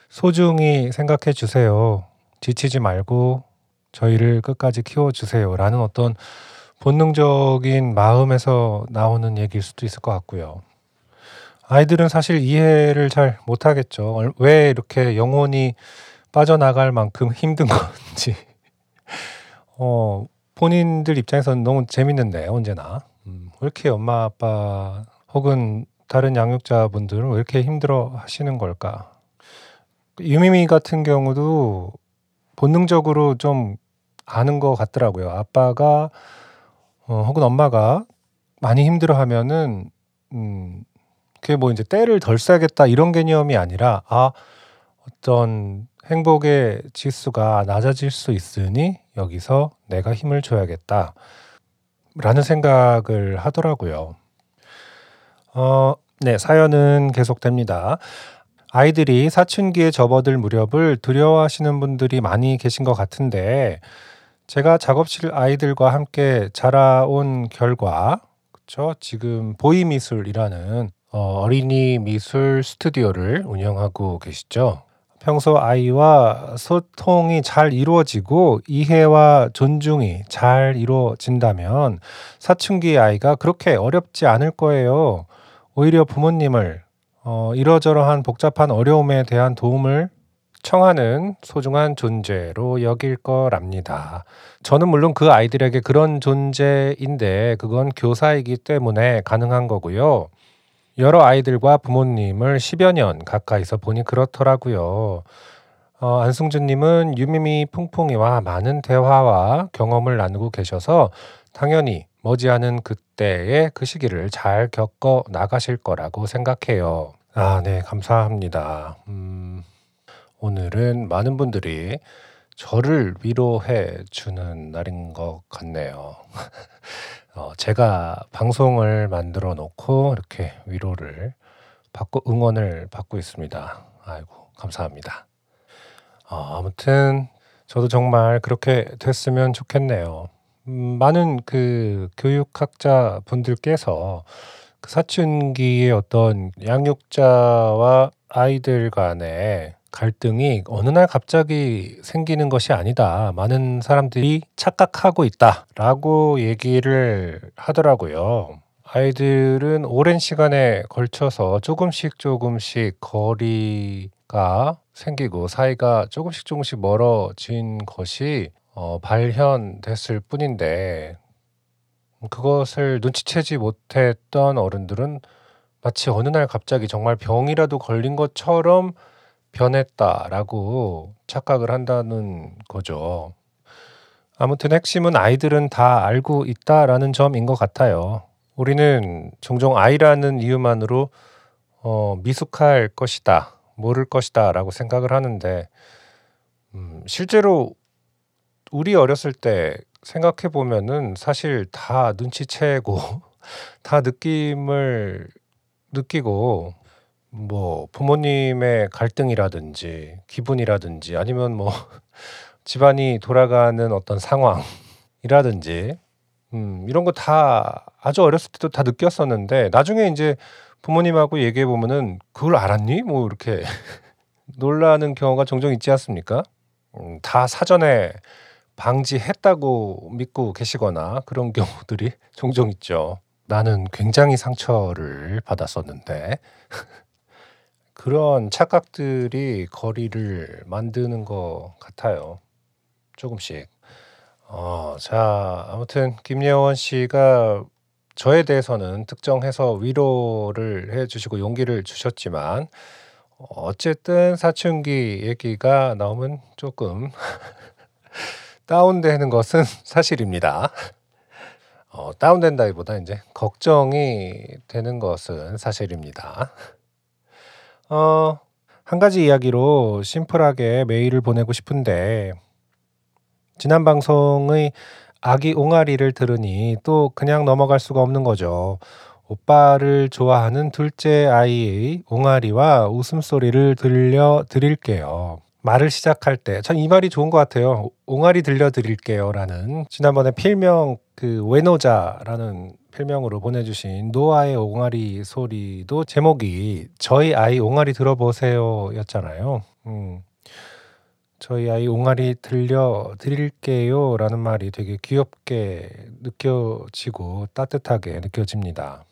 Speaker 2: 소중히 생각해 주세요. 지치지 말고 저희를 끝까지 키워 주세요라는 어떤 본능적인 마음에서 나오는 얘기일 수도 있을 것 같고요. 아이들은 사실 이해를 잘 못하겠죠. 왜 이렇게 영혼이 빠져나갈 만큼 힘든 [laughs] 건지. 어, 본인들 입장에서는 너무 재밌는데 언제나 음, 왜 이렇게 엄마 아빠 혹은 다른 양육자분들은 왜 이렇게 힘들어 하시는 걸까? 유미미 같은 경우도 본능적으로 좀 아는 것 같더라고요. 아빠가 어, 혹은 엄마가 많이 힘들어하면은 음, 그게 뭐 이제 때를 덜 써야겠다 이런 개념이 아니라 아 어떤 행복의 지수가 낮아질 수 있으니 여기서 내가 힘을 줘야겠다. 라는 생각을 하더라고요. 어, 네, 사연은 계속됩니다. 아이들이 사춘기에 접어들 무렵을 두려워하시는 분들이 많이 계신 것 같은데, 제가 작업실 아이들과 함께 자라온 결과, 그쵸? 지금 보이미술이라는 어, 어린이 미술 스튜디오를 운영하고 계시죠. 평소 아이와 소통이 잘 이루어지고 이해와 존중이 잘 이루어진다면 사춘기 아이가 그렇게 어렵지 않을 거예요. 오히려 부모님을 어, 이러저러한 복잡한 어려움에 대한 도움을 청하는 소중한 존재로 여길 거랍니다. 저는 물론 그 아이들에게 그런 존재인데 그건 교사이기 때문에 가능한 거고요. 여러 아이들과 부모님을 10여 년 가까이서 보니 그렇더라고요. 어, 안승준님은 유미미 풍풍이와 많은 대화와 경험을 나누고 계셔서 당연히 머지않은 그때의 그 시기를 잘 겪어 나가실 거라고 생각해요. 아, 네, 감사합니다. 음, 오늘은 많은 분들이 저를 위로해 주는 날인 것 같네요. [laughs] 어, 제가 방송을 만들어 놓고 이렇게 위로를 받고 응원을 받고 있습니다. 아이고, 감사합니다. 어, 아무튼 저도 정말 그렇게 됐으면 좋겠네요. 음, 많은 그 교육학자 분들께서 그 사춘기의 어떤 양육자와 아이들 간의 갈등이 어느 날 갑자기 생기는 것이 아니다. 많은 사람들이 착각하고 있다라고 얘기를 하더라고요. 아이들은 오랜 시간에 걸쳐서 조금씩 조금씩 거리가 생기고 사이가 조금씩 조금씩 멀어진 것이 어, 발현됐을 뿐인데 그것을 눈치채지 못했던 어른들은 마치 어느 날 갑자기 정말 병이라도 걸린 것처럼 변했다라고 착각을 한다는 거죠. 아무튼 핵심은 아이들은 다 알고 있다라는 점인 것 같아요. 우리는 종종 아이라는 이유만으로 어, 미숙할 것이다, 모를 것이다라고 생각을 하는데 음, 실제로 우리 어렸을 때 생각해 보면은 사실 다 눈치채고 [laughs] 다 느낌을 느끼고 뭐 부모님의 갈등이라든지 기분이라든지 아니면 뭐 [laughs] 집안이 돌아가는 어떤 상황이라든지 음 이런 거 다 아주 어렸을 때도 다 느꼈었는데 나중에 인제 부모님하고 얘기해 보면은 "그걸 알았니?" 뭐 이렇게 [laughs] 놀라는 경우가 종종 있지 않습니까? 음 다 사전에 방지했다고 믿고 계시거나 그런 경우들이 [laughs] 종종 있죠. 나는 굉장히 상처를 받았었는데 그런 착각들이 거리를 만드는 것 같아요. 조금씩. 어, 자, 아무튼 김예원 씨가 저에 대해서는 특정해서 위로를 해 주시고 용기를 주셨지만 어쨌든 사춘기 얘기가 나오면 조금 [laughs] 다운되는 것은 [laughs] 사실입니다. 어, 다운된다기보다 이제 걱정이 되는 것은 사실입니다. 어, 한 가지 이야기로 심플하게 메일을 보내고 싶은데 지난 방송의 아기 옹알이를 들으니 또 그냥 넘어갈 수가 없는 거죠. 오빠를 좋아하는 둘째 아이의 옹알이와 웃음소리를 들려 드릴게요. 말을 시작할 때전이 말이 좋은 것 같아요. 옹알이 들려 드릴게요라는 지난번에 필명 그 외노자라는 필명으로 보내주신 노아의 옹알이 소리도 제목이 저희 아이 옹알이 들어보세요였잖아요. 음. 저희 아이 옹알이 들려 드릴게요라는 말이 되게 귀엽게 느껴지고 따뜻하게 느껴집니다.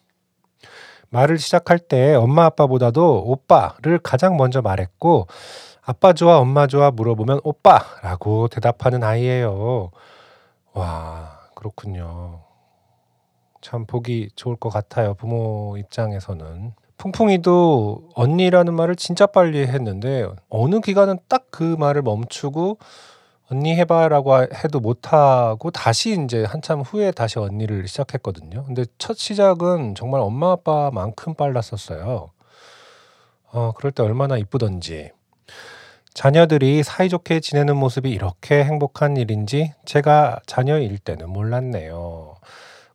Speaker 2: 말을 시작할 때 엄마 아빠보다도 오빠를 가장 먼저 말했고 아빠 좋아 엄마 좋아 물어보면 오빠라고 대답하는 아이예요. 와 그렇군요. 참 보기 좋을 것 같아요 부모 입장에서는. 풍풍이도 언니라는 말을 진짜 빨리 했는데 어느 기간은 딱 그 말을 멈추고 언니 해봐라고 해도 못하고 다시 인제 한참 후에 다시 언니를 시작했거든요. 근데 첫 시작은 정말 엄마 아빠만큼 빨랐었어요. 어 그럴 때 얼마나 이쁘던지. 자녀들이 사이좋게 지내는 모습이 이렇게 행복한 일인지 제가 자녀일 때는 몰랐네요.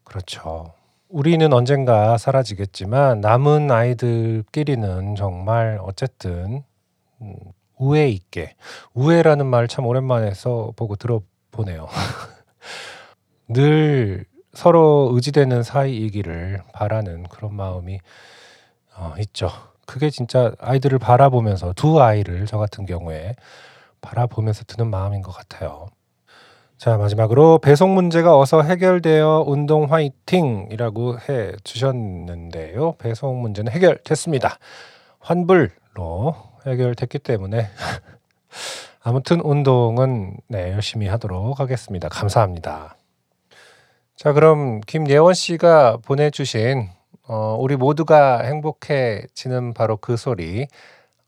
Speaker 2: 그렇죠. 우리는 언젠가 사라지겠지만 남은 아이들끼리는 정말 어쨌든 음 우애 있게 우애라는 말 참 오랜만에 써 보고 들어보네요. [laughs] 늘 서로 의지되는 사이이기를 바라는 그런 마음이 어 있죠. 그게 진짜 아이들을 바라보면서 두 아이를 저 같은 경우에 바라보면서 드는 마음인 것 같아요. 자 마지막으로 "배송 문제가 어서 해결되어 운동 화이팅!"이라고 해 주셨는데요. 배송 문제는 해결됐습니다. 환불로 해결됐기 때문에 [laughs] 아무튼 운동은 네 열심히 하도록 하겠습니다. 감사합니다. 자 그럼 김예원 씨가 보내주신 어 우리 모두가 행복해지는 바로 그 소리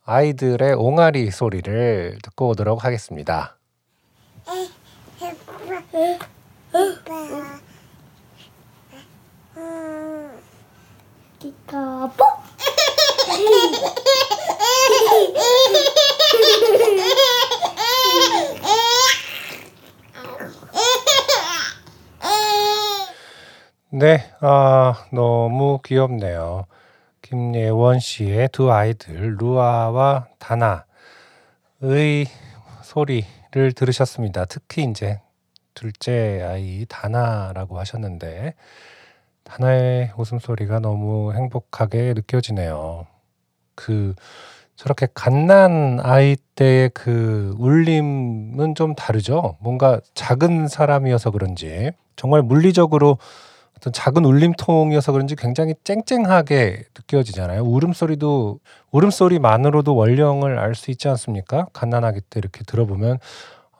Speaker 2: 아이들의 옹알이 소리를 듣고 오도록 하겠습니다.
Speaker 1: 기카보
Speaker 2: 네, 아, 너무 귀엽네요. 김예원 씨의 두 아이들, 루아와 다나의 소리를 들으셨습니다. 특히 이제 둘째 아이 다나라고 하셨는데, 다나의 웃음소리가 너무 행복하게 느껴지네요. 그, 저렇게 갓난 아이 때의 그 울림은 좀 다르죠. 뭔가 작은 사람이어서 그런지, 정말 물리적으로 어떤 작은 울림통이어서 그런지 굉장히 쨍쨍하게 느껴지잖아요. 울음소리도 울음소리만으로도 원령을 알 수 있지 않습니까? 갓난아기 때 이렇게 들어보면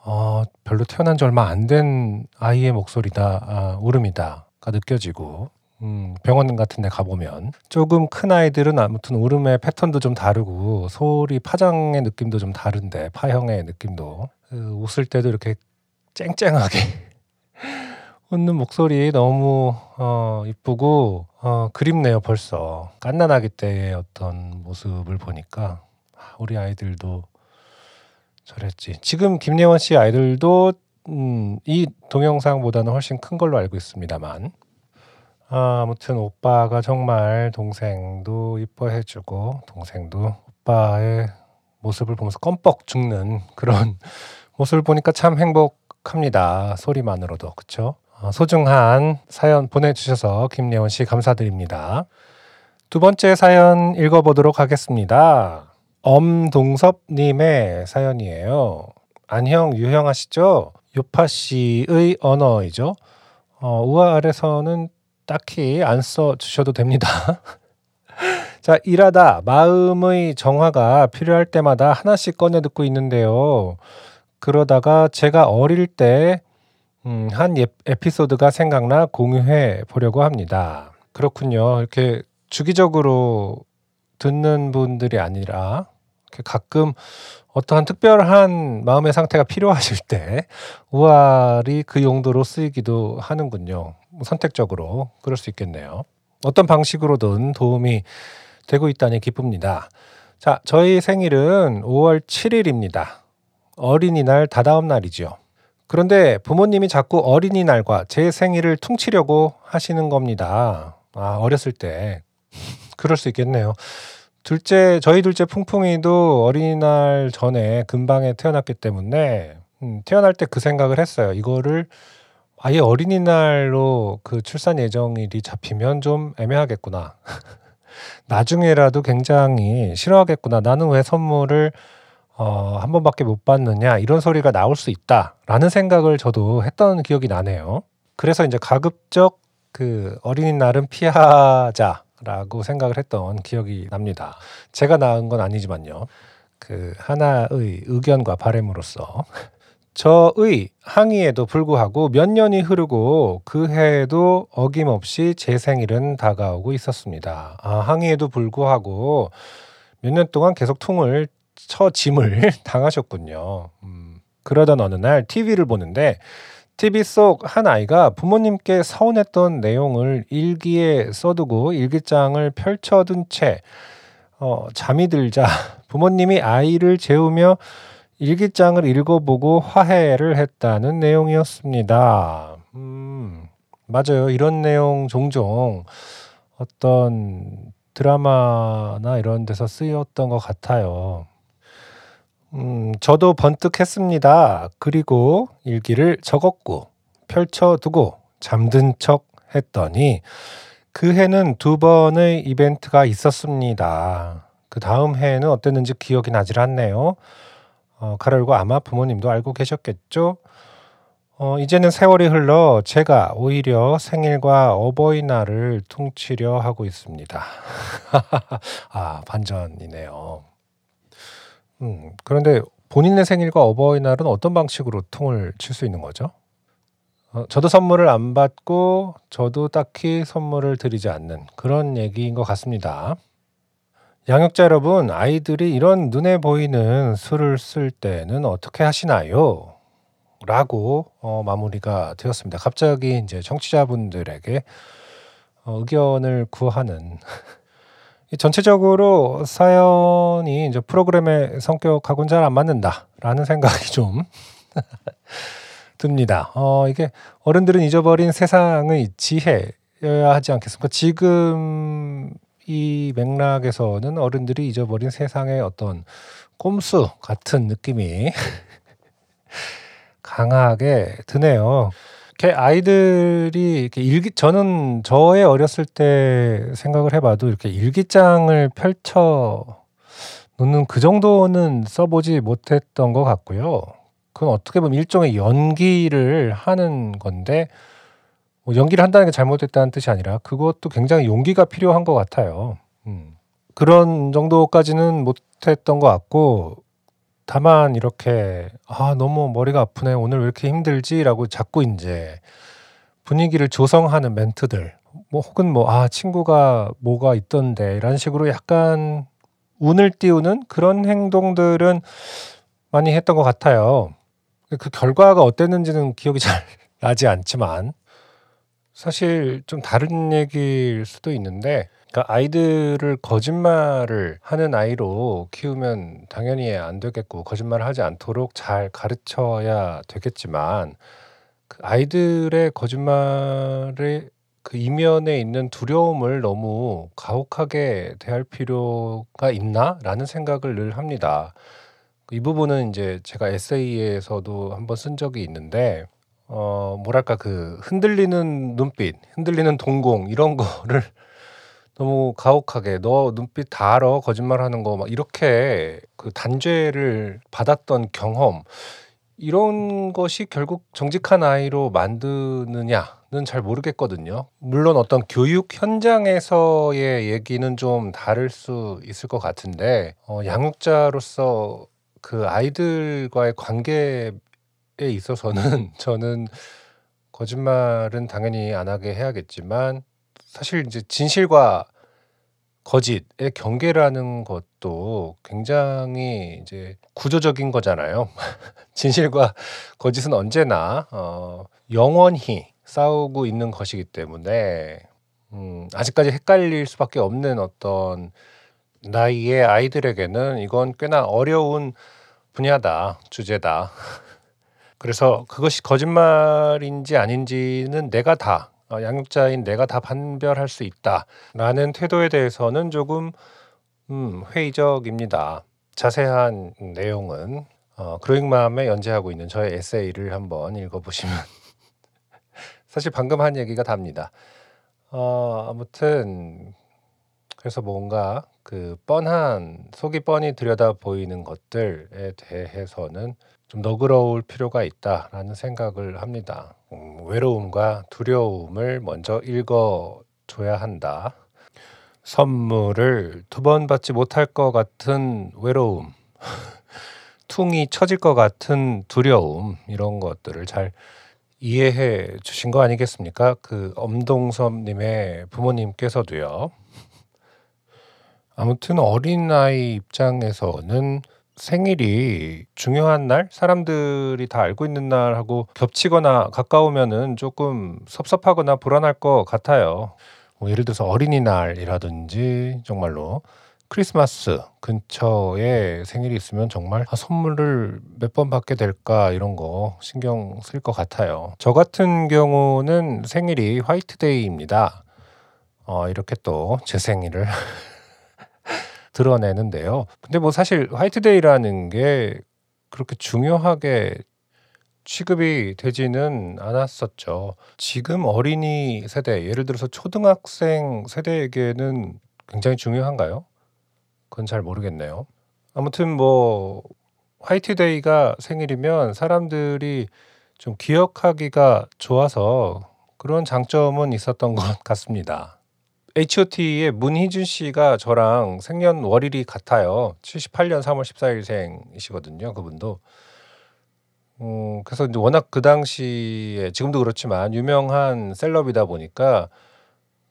Speaker 2: 어, 별로 태어난 지 얼마 안 된 아이의 목소리다, 아, 울음이다가 느껴지고 음, 병원 같은 데 가보면 조금 큰 아이들은 아무튼 울음의 패턴도 좀 다르고 소리 파장의 느낌도 좀 다른데 파형의 느낌도 그 웃을 때도 이렇게 쨍쨍하게 [laughs] 웃는 목소리 너무 어, 이쁘고 어, 그립네요 벌써. 깐난아기 때의 어떤 모습을 보니까 아, 우리 아이들도 저랬지 지금 김예원 씨 아이들도 음, 이 동영상보다는 훨씬 큰 걸로 알고 있습니다만 아, 아무튼 오빠가 정말 동생도 이뻐해주고 동생도 오빠의 모습을 보면서 껌뻑 죽는 그런 [laughs] 모습을 보니까 참 행복합니다 소리만으로도? 어, 소중한 사연 보내주셔서 김예원 씨 감사드립니다. 두 번째 사연 읽어보도록 하겠습니다. 엄동섭님의 사연이에요. 안형 유형하시죠? 요파 씨의 언어이죠. 어, 우아 아래서는 딱히 안 써주셔도 됩니다. [laughs] 자, 일하다 마음의 정화가 필요할 때마다 하나씩 꺼내 듣고 있는데요. 그러다가 제가 어릴 때 음, 한 예, 에피소드가 생각나 공유해 보려고 합니다. 그렇군요. 이렇게 주기적으로 듣는 분들이 아니라 가끔 어떠한 특별한 마음의 상태가 필요하실 때 우알이 그 용도로 쓰이기도 하는군요. 뭐 선택적으로 그럴 수 있겠네요. 어떤 방식으로든 도움이 되고 있다니 기쁩니다. 자, 저희 생일은 5월 7일입니다. 어린이날 다다음 날이죠. 그런데 부모님이 자꾸 어린이날과 제 생일을 퉁치려고 하시는 겁니다. 아, 어렸을 때. 그럴 수 있겠네요. 둘째, 저희 둘째 풍풍이도 어린이날 전에 근방에 태어났기 때문에 음, 태어날 때 그 생각을 했어요. 이거를 아예 어린이날로 그 출산 예정일이 잡히면 좀 애매하겠구나. [laughs] 나중에라도 굉장히 싫어하겠구나. 나는 왜 선물을 어, 한 번밖에 못 받느냐 이런 소리가 나올 수 있다라는 생각을 저도 했던 기억이 나네요. 그래서 이제 가급적 그 어린이날은 피하자 라고 생각을 했던 기억이 납니다. 제가 낳은 건 아니지만요. 그 하나의 의견과 바램으로서 저의 항의에도 불구하고 몇 년이 흐르고 그 해에도 어김없이 제 생일은 다가오고 있었습니다. 아, 항의에도 불구하고 몇 년 동안 계속 통을 처짐을 [laughs] 당하셨군요. 음, 그러던 어느 날 TV를 보는데 TV 속 한 아이가 부모님께 서운했던 내용을 일기에 써두고 일기장을 펼쳐둔 채 어, 잠이 들자 [laughs] 부모님이 아이를 재우며 일기장을 읽어보고 화해를 했다는 내용이었습니다. 음, 맞아요. 이런 내용 종종 어떤 드라마나 이런 데서 쓰였던 것 같아요. 음, 저도 번뜩 했습니다. 그리고 일기를 적었고 펼쳐두고 잠든 척 했더니 그 해는 두 번의 이벤트가 있었습니다. 그 다음 해에는 어땠는지 기억이 나질 않네요. 어, 가열고 아마 부모님도 알고 계셨겠죠? 어, 이제는 세월이 흘러 제가 오히려 생일과 어버이날을 퉁치려 하고 있습니다. [laughs] 아, 반전이네요. 음, 그런데 본인의 생일과 어버이날은 어떤 방식으로 통을 칠 수 있는 거죠? 어, 저도 선물을 안 받고 저도 딱히 선물을 드리지 않는 그런 얘기인 것 같습니다. 양육자 여러분, 아이들이 이런 눈에 보이는 수를 쓸 때는 어떻게 하시나요? 라고 어, 마무리가 되었습니다. 갑자기 이제 청취자분들에게 어, 의견을 구하는 [laughs] 전체적으로 사연이 이제 프로그램의 성격하고는 잘 안 맞는다라는 생각이 좀 [laughs] 듭니다. 어, 이게 어른들은 잊어버린 세상의 지혜여야 하지 않겠습니까? 지금 이 맥락에서는 어른들이 잊어버린 세상의 어떤 꼼수 같은 느낌이 [laughs] 강하게 드네요. 이렇게 아이들이 이렇게 일기 저는 저의 어렸을 때 생각을 해봐도 이렇게 일기장을 펼쳐 놓는 그 정도는 써보지 못했던 것 같고요. 그건 어떻게 보면 일종의 연기를 하는 건데 뭐 연기를 한다는 게 잘못됐다는 뜻이 아니라 그것도 굉장히 용기가 필요한 것 같아요. 음. 그런 정도까지는 못했던 것 같고 다만 이렇게 아 너무 머리가 아프네. 오늘 왜 이렇게 힘들지라고 자꾸 이제 분위기를 조성하는 멘트들. 뭐 혹은 뭐 아 친구가 뭐가 있던데. 이런 식으로 약간 운을 띄우는 그런 행동들은 많이 했던 것 같아요. 그 결과가 어땠는지는 기억이 잘 [laughs] 나지 않지만 사실 좀 다른 얘기일 수도 있는데 그러니까 아이들을 거짓말을 하는 아이로 키우면 당연히 안 되겠고 거짓말을 하지 않도록 잘 가르쳐야 되겠지만 그 아이들의 거짓말의 그 이면에 있는 두려움을 너무 가혹하게 대할 필요가 있나라는 생각을 늘 합니다. 이 부분은 이제 제가 에세이에서도 한번 쓴 적이 있는데 어 뭐랄까 그 흔들리는 눈빛, 흔들리는 동공 이런 [laughs] 거를 너무 가혹하게 "너 눈빛 다 알아. 거짓말하는 거." 막 이렇게 그 단죄를 받았던 경험 이런 것이 결국 정직한 아이로 만드느냐는 잘 모르겠거든요. 물론 어떤 교육 현장에서의 얘기는 좀 다를 수 있을 것 같은데 어 양육자로서 그 아이들과의 관계에 있어서는 [laughs] 저는 거짓말은 당연히 안 하게 해야겠지만 사실 이제 진실과 거짓의 경계라는 것도 굉장히 이제 구조적인 거잖아요. [laughs] 진실과 거짓은 언제나 어 영원히 싸우고 있는 것이기 때문에 음 아직까지 헷갈릴 수밖에 없는 어떤 나이의 아이들에게는 이건 꽤나 어려운 분야다, 주제다. [laughs] 그래서 그것이 거짓말인지 아닌지는 내가 다 어, 양육자인 내가 다 판별할 수 있다라는 태도에 대해서는 조금 음, 회의적입니다. 자세한 내용은 어, 그로잉맘에 연재하고 있는 저의 에세이를 한번 읽어보시면 [laughs] 사실 방금 한 얘기가 답니다. 어, 아무튼 그래서 뭔가 그 뻔한 속이 뻔히 들여다 보이는 것들에 대해서는 좀 너그러울 필요가 있다라는 생각을 합니다. 음, 외로움과 두려움을 먼저 읽어 줘야 한다. 선물을 두 번 받지 못할 것 같은 외로움, [laughs] 퉁이 처질 것 같은 두려움 이런 것들을 잘 이해해 주신 거 아니겠습니까? 그 엄동섭님의 부모님께서도요. 아무튼 어린아이 입장에서는 생일이 중요한 날, 사람들이 다 알고 있는 날하고 겹치거나 가까우면은 조금 섭섭하거나 불안할 것 같아요. 뭐 예를 들어서 어린이날이라든지 정말로 크리스마스 근처에 생일이 있으면 정말 아, 선물을 몇 번 받게 될까 이런 거 신경 쓸 것 같아요. 저 같은 경우는 생일이 화이트데이입니다. 어, 이렇게 또 제 생일을 드러내는데요. 근데 뭐 사실 화이트데이라는 게 그렇게 중요하게 취급이 되지는 않았었죠. 지금 어린이 세대, 예를 들어서 초등학생 세대에게는 굉장히 중요한가요? 그건 잘 모르겠네요. 아무튼 뭐 화이트데이가 생일이면 사람들이 좀 기억하기가 좋아서 그런 장점은 있었던 것 같습니다. H.O.T의 문희준 씨가 저랑 생년월일이 같아요. 78년 3월 14일생이시거든요. 그분도. 음, 그래서 이제 워낙 그 당시에 지금도 그렇지만 유명한 셀럽이다 보니까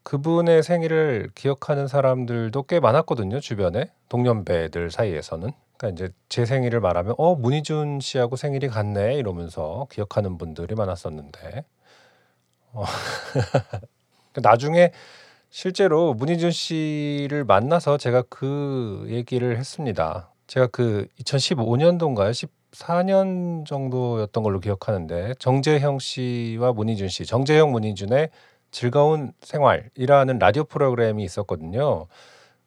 Speaker 2: 그분의 생일을 기억하는 사람들도 꽤 많았거든요, 주변에. 동년배들 사이에서는. 그러니까 이제 제 생일을 말하면 어, 문희준 씨하고 생일이 같네 이러면서 기억하는 분들이 많았었는데. 어. [laughs] 나중에 실제로 문희준 씨를 만나서 제가 그 얘기를 했습니다. 제가 그 2015년도인가요? 14년 정도였던 걸로 기억하는데 정재형 씨와 문희준 씨, 정재형 문희준의 즐거운 생활이라는 라디오 프로그램이 있었거든요.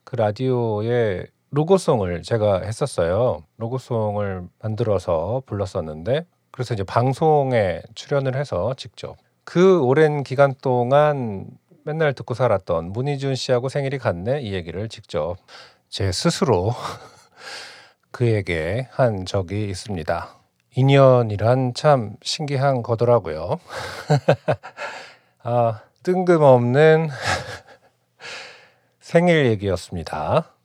Speaker 2: 그 라디오에 로고송을 제가 했었어요. 로고송을 만들어서 불렀었는데 그래서 이제 방송에 출연을 해서 직접 그 오랜 기간 동안 맨날 듣고 살았던 문희준 씨하고 생일이 같네 이 얘기를 직접 제 스스로 [laughs] 그에게 한 적이 있습니다. 인연이란 참 신기한 거더라고요. [laughs] 아, 뜬금없는 [laughs] 생일 얘기였습니다.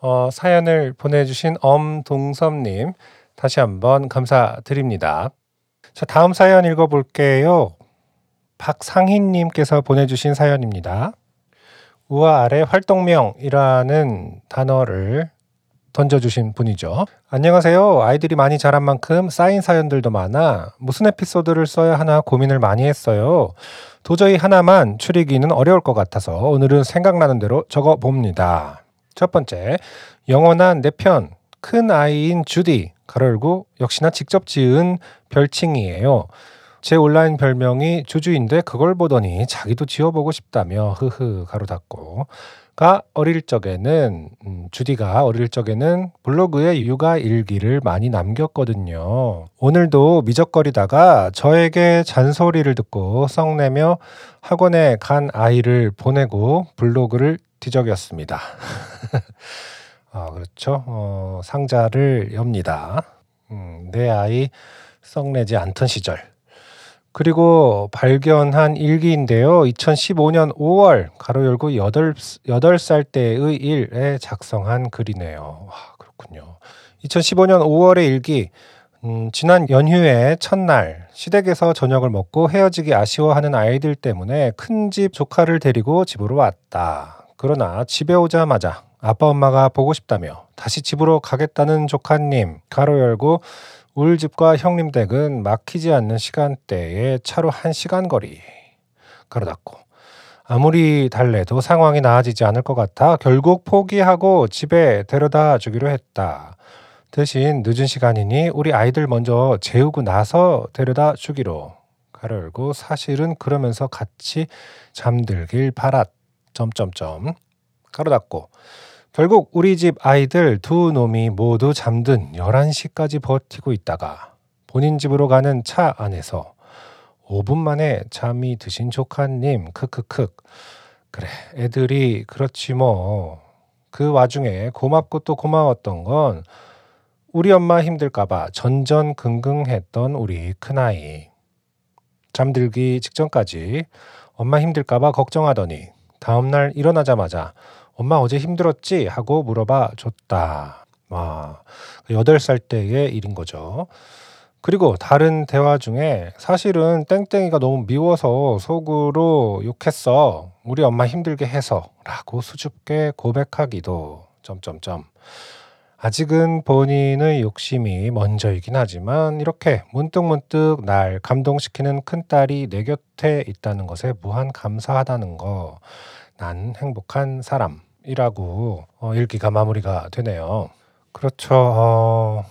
Speaker 2: 어, 사연을 보내주신 엄동섭님 다시 한번 감사드립니다. 자, 다음 사연 읽어볼게요. 박상희님께서 보내주신 사연입니다. 우와 아래 활동명이라는 단어를 던져주신 분이죠. 안녕하세요. 아이들이 많이 자란 만큼 쌓인 사연들도 많아 무슨 에피소드를 써야 하나 고민을 많이 했어요. 도저히 하나만 추리기는 어려울 것 같아서 오늘은 생각나는 대로 적어 봅니다. 첫 번째, 영원한 내 편, 큰 아이인 주디, 가로 열고 역시나 직접 지은 별칭이에요. 제 온라인 별명이 주주인데 그걸 보더니 자기도 지어보고 싶다며 흐흐 가로 닫고 가 어릴 적에는 음, 주디가 어릴 적에는 블로그에 육아 일기를 많이 남겼거든요. 오늘도 미적거리다가 저에게 잔소리를 듣고 썩내며 학원에 간 아이를 보내고 블로그를 뒤적였습니다. [laughs] 아, 그렇죠. 어, 상자를 엽니다. 음, 내 아이 썩내지 않던 시절. 그리고 발견한 일기인데요. 2015년 5월 가로 열고 8, 8살 때의 일에 작성한 글이네요. 와, 그렇군요. 2015년 5월의 일기. 음, 지난 연휴의 첫날 시댁에서 저녁을 먹고 헤어지기 아쉬워하는 아이들 때문에 큰 집 조카를 데리고 집으로 왔다. 그러나 집에 오자마자 아빠 엄마가 보고 싶다며 다시 집으로 가겠다는 조카님 가로 열고 울 집과 형님 댁은 막히지 않는 시간대에 차로 한 시간 거리 가로닫고 아무리 달래도 상황이 나아지지 않을 것 같아 결국 포기하고 집에 데려다 주기로 했다. 대신 늦은 시간이니 우리 아이들 먼저 재우고 나서 데려다 주기로 가로 열고 사실은 그러면서 같이 잠들길 바랐 점점점 가로 닫고 결국 우리 집 아이들 두 놈이 모두 잠든 11시까지 버티고 있다가 본인 집으로 가는 차 안에서 5분 만에 잠이 드신 조카님 크크크. 그래 애들이 그렇지 뭐. 그 와중에 고맙고 또 고마웠던 건 우리 엄마 힘들까봐 전전긍긍했던 우리 큰아이. 잠들기 직전까지 엄마 힘들까봐 걱정하더니 다음날 일어나자마자 엄마 어제 힘들었지? 하고 물어봐 줬다. 와, 8살 때의 일인 거죠. 그리고 다른 대화 중에 사실은 땡땡이가 너무 미워서 속으로 욕했어. 우리 엄마 힘들게 해서. 라고 수줍게 고백하기도. 점점점. 아직은 본인의 욕심이 먼저이긴 하지만 이렇게 문득문득 날 감동시키는 큰딸이 내 곁에 있다는 것에 무한 감사하다는 거. 난 행복한 사람이라고 어, 읽기가 마무리가 되네요. 그렇죠. 어,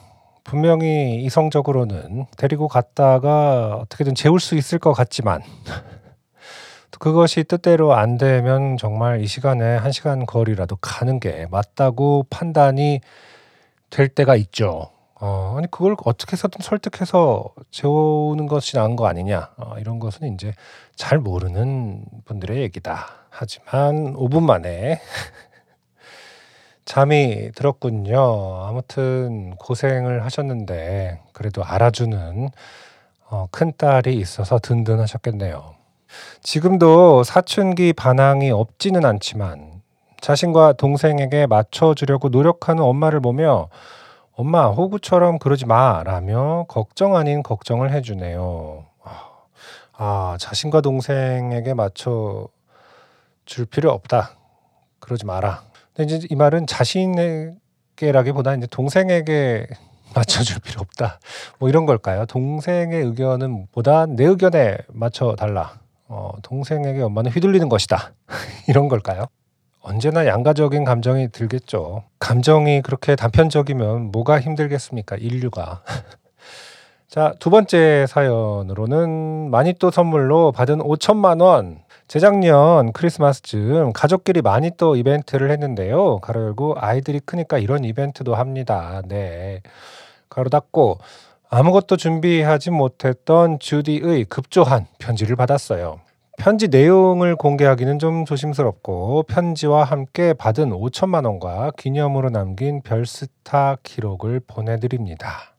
Speaker 2: 분명히 이성적으로는 데리고 갔다가 어떻게든 재울 수 있을 것 같지만 [laughs] 그것이 뜻대로 안 되면 정말 이 시간에 한 시간 거리라도 가는 게 맞다고 판단이 될 때가 있죠. 어, 아니 그걸 어떻게 해서든 설득해서 재우는 것이 나은 거 아니냐 어, 이런 것은 이제 잘 모르는 분들의 얘기다. 하지만 5분 만에 [laughs] 잠이 들었군요. 아무튼 고생을 하셨는데 그래도 알아주는 어, 큰 딸이 있어서 든든하셨겠네요. 지금도 사춘기 반항이 없지는 않지만 자신과 동생에게 맞춰주려고 노력하는 엄마를 보며 엄마 호구처럼 그러지 마라며 걱정 아닌 걱정을 해주네요. 아, 자신과 동생에게 맞춰 줄 필요 없다. 그러지 마라. 근데 이제 이 말은 자신에게라기보다 이제 동생에게 [laughs] 맞춰줄 필요 없다. 뭐 이런 걸까요? 동생의 의견은 보다 내 의견에 맞춰 달라. 어, 동생에게 엄마는 휘둘리는 것이다. [laughs] 이런 걸까요? 언제나 양가적인 감정이 들겠죠. 감정이 그렇게 단편적이면 뭐가 힘들겠습니까? 인류가. [laughs] 자, 두 번째 사연으로는 마니또 선물로 받은 5천만 원. 재작년 크리스마스쯤 가족끼리 마니또 이벤트를 했는데요. 가로 열고 아이들이 크니까 이런 이벤트도 합니다. 네. 가로 닫고 아무것도 준비하지 못했던 주디의 급조한 편지를 받았어요. 편지 내용을 공개하기는 좀 조심스럽고 편지와 함께 받은 5천만 원과 기념으로 남긴 별스타 기록을 보내드립니다.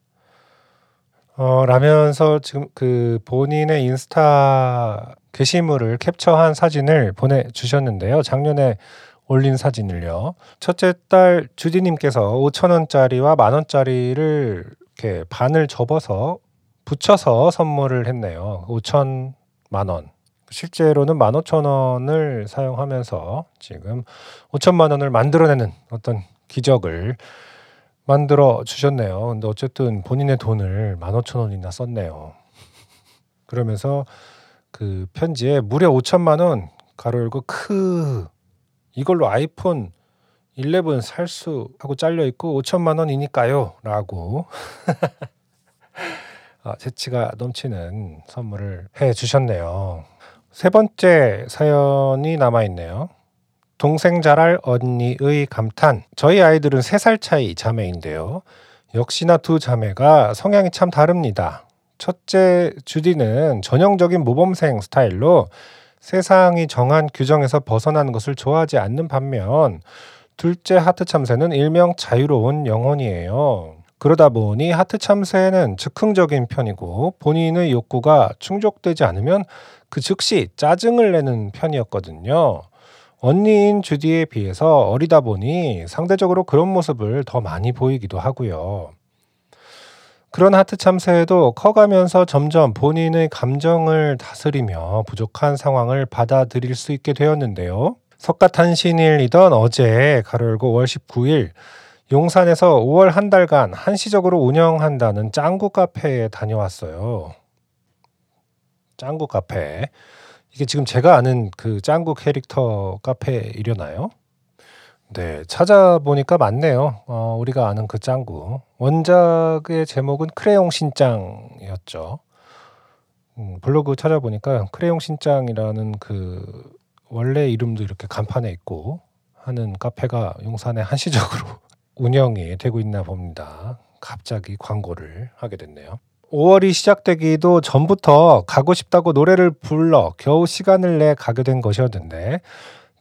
Speaker 2: 어, 라면서 지금 그 본인의 인스타 게시물을 캡처한 사진을 보내주셨는데요. 작년에 올린 사진을요. 첫째 딸 주디님께서 5천 원짜리와 만 원짜리를 이렇게 반을 접어서 붙여서 선물을 했네요. 5천 만 원. 실제로는 15,000원을 사용하면서 지금 5천만 원을 만들어내는 어떤 기적을 만들어 주셨네요. 근데 어쨌든 본인의 돈을 15,000원이나 썼네요. [laughs] 그러면서 그 편지에 무려 5천만 원 가로 열고 크 이걸로 아이폰 11 살 수 하고 잘려 있고 5천만 원이니까요라고 [laughs] 아, 재치가 넘치는 선물을 해 주셨네요. 세 번째 사연이 남아 있네요. 동생 자랄 언니의 감탄. 저희 아이들은 3살 차이 자매인데요. 역시나 두 자매가 성향이 참 다릅니다. 첫째 주디는 전형적인 모범생 스타일로 세상이 정한 규정에서 벗어나는 것을 좋아하지 않는 반면 둘째 하트 참새는 일명 자유로운 영혼이에요. 그러다 보니 하트 참새는 즉흥적인 편이고 본인의 욕구가 충족되지 않으면 그 즉시 짜증을 내는 편이었거든요. 언니인 주디에 비해서 어리다 보니 상대적으로 그런 모습을 더 많이 보이기도 하고요. 그런 하트 참새도 커가면서 점점 본인의 감정을 다스리며 부족한 상황을 받아들일 수 있게 되었는데요. 석가탄신일이던 어제 가로 열고 5월 19일 용산에서 5월 한 달간 한시적으로 운영한다는 짱구 카페에 다녀왔어요. 짱구 카페. 이게 지금 제가 아는 그 짱구 캐릭터 카페이려나요? 네, 찾아보니까 맞네요. 어, 우리가 아는 그 짱구. 원작의 제목은 크레용 신짱이었죠. 음, 블로그 찾아보니까 크레용 신짱이라는 그 원래 이름도 이렇게 간판에 있고 하는 카페가 용산에 한시적으로 [laughs] 운영이 되고 있나 봅니다. 갑자기 광고를 하게 됐네요. 5월이 시작되기도 전부터 가고 싶다고 노래를 불러 겨우 시간을 내 가게 된 것이었는데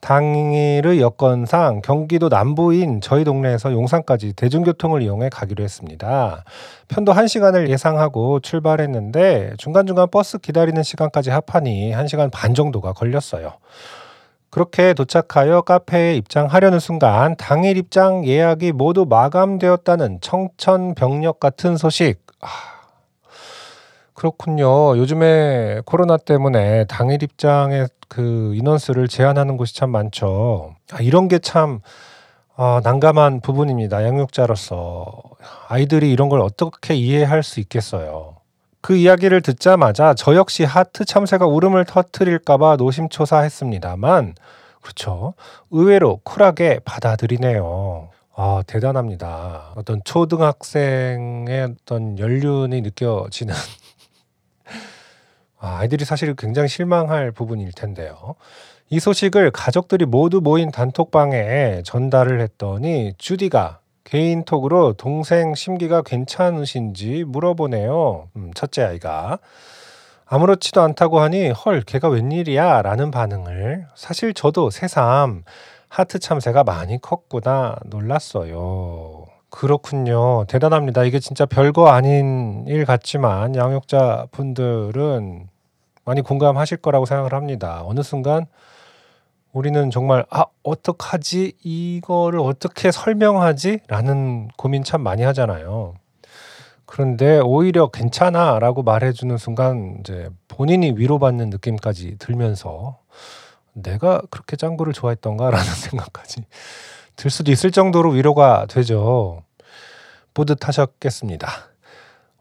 Speaker 2: 당일의 여건상 경기도 남부인 저희 동네에서 용산까지 대중교통을 이용해 가기로 했습니다. 편도 1시간을 예상하고 출발했는데 중간중간 버스 기다리는 시간까지 합하니 1시간 반 정도가 걸렸어요. 그렇게 도착하여 카페에 입장하려는 순간 당일 입장 예약이 모두 마감되었다는 청천벽력 같은 소식. 아, 그렇군요. 요즘에 코로나 때문에 당일 입장의 그 인원수를 제한하는 곳이 참 많죠. 아, 이런 게참 어, 난감한 부분입니다. 양육자로서 아이들이 이런 걸 어떻게 이해할 수 있겠어요. 그 이야기를 듣자마자 저 역시 하트 참새가 울음을 터트릴까봐 노심초사했습니다만, 그렇죠. 의외로 쿨하게 받아들이네요. 아, 대단합니다. 어떤 초등학생의 어떤 연륜이 느껴지는 아, 아이들이 사실 굉장히 실망할 부분일 텐데요. 이 소식을 가족들이 모두 모인 단톡방에 전달을 했더니 주디가 개인톡으로 동생 심기가 괜찮으신지 물어보네요. 음, 첫째 아이가. 아무렇지도 않다고 하니 헐 걔가 웬일이야 라는 반응을 사실 저도 새삼 하트 참새가 많이 컸구나 놀랐어요. 그렇군요. 대단합니다. 이게 진짜 별거 아닌 일 같지만 양육자 분들은 많이 공감하실 거라고 생각을 합니다. 어느 순간 우리는 정말 아 어떡하지 이거를 어떻게 설명하지라는 고민 참 많이 하잖아요. 그런데 오히려 괜찮아라고 말해주는 순간 이제 본인이 위로받는 느낌까지 들면서 내가 그렇게 짱구를 좋아했던가라는 [laughs] 생각까지 들 수도 있을 정도로 위로가 되죠. 뿌듯하셨겠습니다.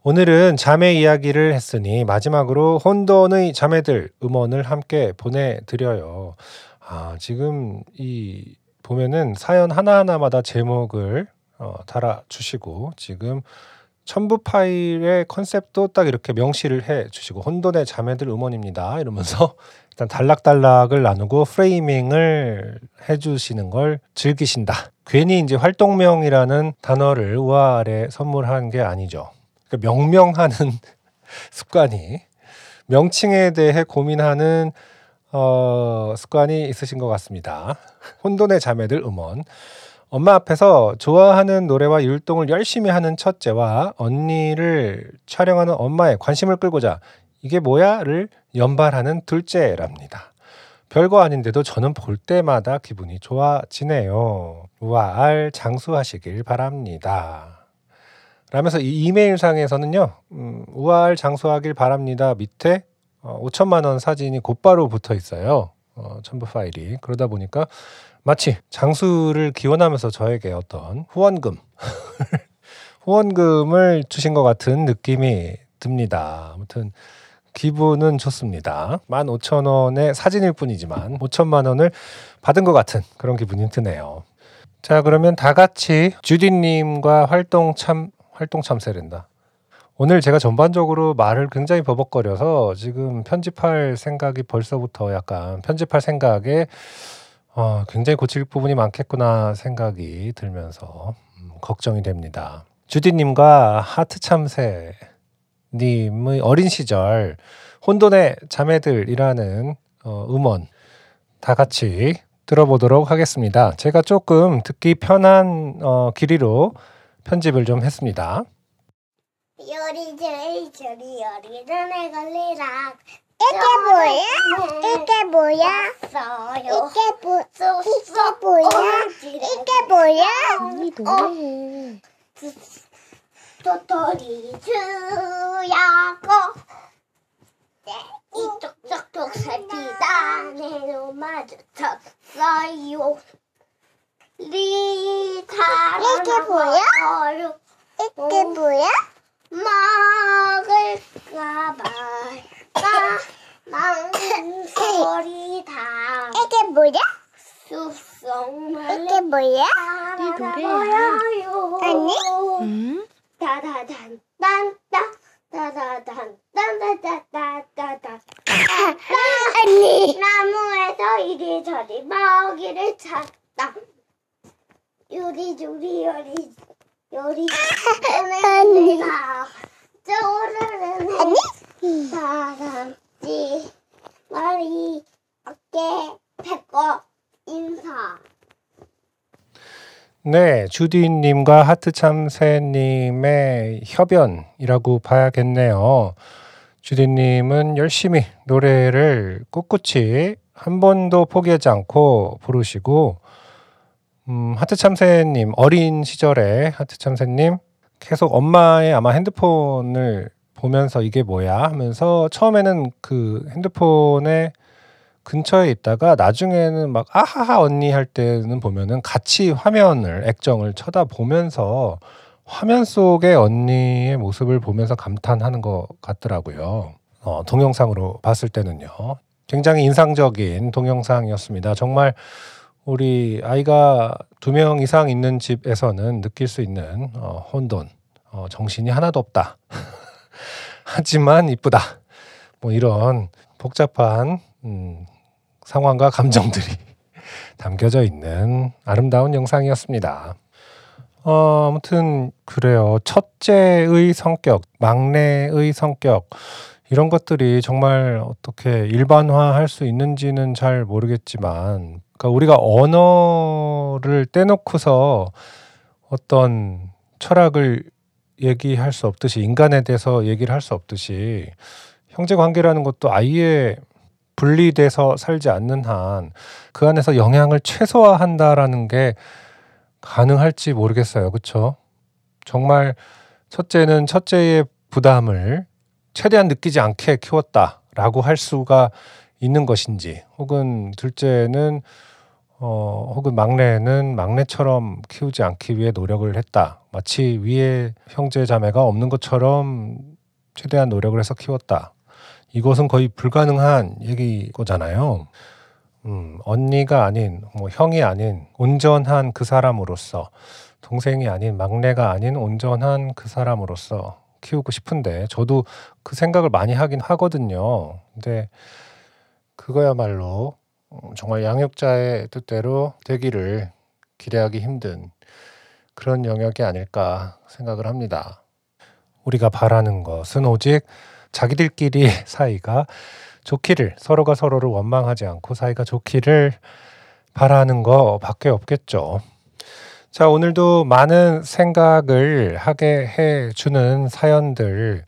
Speaker 2: 오늘은 자매 이야기를 했으니 마지막으로 혼돈의 자매들 음원을 함께 보내드려요. 아, 지금 이 보면은 사연 하나하나마다 제목을 어, 달아주시고 지금 첨부 파일의 컨셉도 딱 이렇게 명시를 해 주시고 혼돈의 자매들 음원입니다 이러면서 [laughs] 일단 단락단락을 나누고 프레이밍을 해 주시는 걸 즐기신다. 괜히 이제 활동명이라는 단어를 우아 아래 선물한 게 아니죠. 그러니까 명명하는 [laughs] 습관이 명칭에 대해 고민하는 어, 습관이 있으신 것 같습니다. 혼돈의 자매들 음원. 엄마 앞에서 좋아하는 노래와 율동을 열심히 하는 첫째와 언니를 촬영하는 엄마의 관심을 끌고자 이게 뭐야?를 연발하는 둘째랍니다. 별거 아닌데도 저는 볼 때마다 기분이 좋아지네요. 우아알 장수하시길 바랍니다. 라면서 이 이메일상에서는요, 음, 우아알 장수하길 바랍니다. 밑에 어, 5천만 원 사진이 곧바로 붙어 있어요. 어, 첨부 파일이. 그러다 보니까 마치 장수를 기원하면서 저에게 어떤 후원금, [laughs] 후원금을 주신 것 같은 느낌이 듭니다. 아무튼 기분은 좋습니다. 15,000원의 사진일 뿐이지만 5천만 원을 받은 것 같은 그런 기분이 드네요. 자, 그러면 다 같이 주디님과 활동 참, 활동 참새랜다. 오늘 제가 전반적으로 말을 굉장히 버벅거려서 지금 편집할 생각이 벌써부터 약간 편집할 생각에 어, 굉장히 고칠 부분이 많겠구나 생각이 들면서 음, 걱정이 됩니다. 주디님과 하트 참새 님의 어린 시절 혼돈의 자매들이라는 어, 음원 다 같이 들어보도록 하겠습니다. 제가 조금 듣기 편한 어, 길이로 편집을 좀 했습니다.
Speaker 1: 요리 저리 저리 요리는 애 걸리락 이게 뭐야? 이게 뭐야? 이게 뭐 이게 뭐야? 이게 뭐야? 어, 도토리 주야고 네, 이쪽 저쪽 살피다 내로 마주쳤어요 이게 뭐야? 이게 뭐야? 먹을까 말까 망설이 다 이게 뭐야? 쑥쑥 이게 뭐야?
Speaker 3: 네 노래야.
Speaker 1: 아니?
Speaker 3: 응?
Speaker 1: 따다단 딴따 따다단 딴따따따따따 [laughs] 아니 나무에서 이리저리 먹이를 찾다 요리조리 요리 요리. 오늘가 쪼르르는 아니? 다람쥐 머리 어깨 배꼽 인사.
Speaker 2: 네, 주디님과 하트참새님의 협연이라고 봐야겠네요. 주디님은 열심히 노래를 꿋꿋이 한 번도 포기하지 않고 부르시고, 음, 하트 참새님, 어린 시절에 하트 참새님 계속 엄마의 아마 핸드폰을 보면서 이게 뭐야 하면서 처음에는 그 핸드폰에 근처에 있다가 나중에는 막 아하하 언니 할 때는 보면은 같이 화면을 액정을 쳐다보면서 화면 속의 언니의 모습을 보면서 감탄하는 것 같더라고요. 어, 동영상으로 봤을 때는요. 굉장히 인상적인 동영상이었습니다. 정말 우리 아이가 두 명 이상 있는 집에서는 느낄 수 있는 어, 혼돈, 어, 정신이 하나도 없다. [laughs] 하지만 이쁘다. 뭐 이런 복잡한 음, 상황과 감정들이 [laughs] 담겨져 있는 아름다운 영상이었습니다. 어, 아무튼 그래요. 첫째의 성격, 막내의 성격 이런 것들이 정말 어떻게 일반화할 수 있는지는 잘 모르겠지만, 그러니까 우리가 언어를 떼놓고서 어떤 철학을 얘기할 수 없듯이 인간에 대해서 얘기를 할 수 없듯이 형제 관계라는 것도 아예 분리돼서 살지 않는 한 그 안에서 영향을 최소화한다라는 게 가능할지 모르겠어요. 그렇죠? 정말 첫째는 첫째의 부담을 최대한 느끼지 않게 키웠다라고 할 수가 있는 것인지 혹은 둘째는 어, 혹은 막내는 막내처럼 키우지 않기 위해 노력을 했다. 마치 위에 형제 자매가 없는 것처럼 최대한 노력을 해서 키웠다. 이것은 거의 불가능한 얘기거잖아요. 음, 언니가 아닌, 뭐, 형이 아닌 온전한 그 사람으로서, 동생이 아닌 막내가 아닌 온전한 그 사람으로서 키우고 싶은데, 저도 그 생각을 많이 하긴 하거든요. 근데 그거야말로 어, 정말 양육자의 뜻대로 되기를 기대하기 힘든 그런 영역이 아닐까 생각을 합니다. 우리가 바라는 것은 오직 자기들끼리 [laughs] 사이가 좋기를 서로가 서로를 원망하지 않고 사이가 좋기를 바라는 것밖에 없겠죠. 자, 오늘도 많은 생각을 하게 해 주는 사연들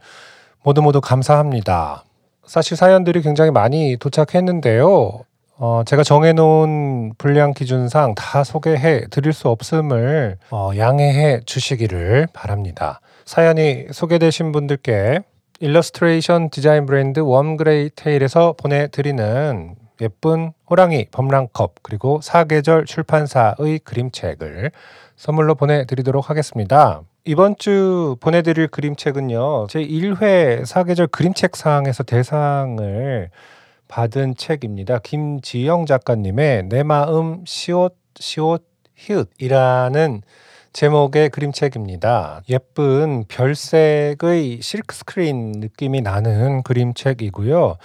Speaker 2: 모두 모두 감사합니다. 사실 사연들이 굉장히 많이 도착했는데요. 어, 제가 정해놓은 분량 기준상 다 소개해 드릴 수 없음을 어, 양해해 주시기를 바랍니다. 사연이 소개되신 분들께 일러스트레이션 디자인 브랜드 웜그레이 테일에서 보내드리는 예쁜 호랑이 법랑컵 그리고 사계절 출판사의 그림책을 선물로 보내드리도록 하겠습니다. 이번 주 보내드릴 그림책은요. 제 1회 사계절 그림책상에서 대상을 받은 책입니다. 김지영 작가님의 내 마음 시옷 시옷 히읗이라는 제목의 그림책입니다. 예쁜 별색의 실크 스크린 느낌이 나는 그림책이고요.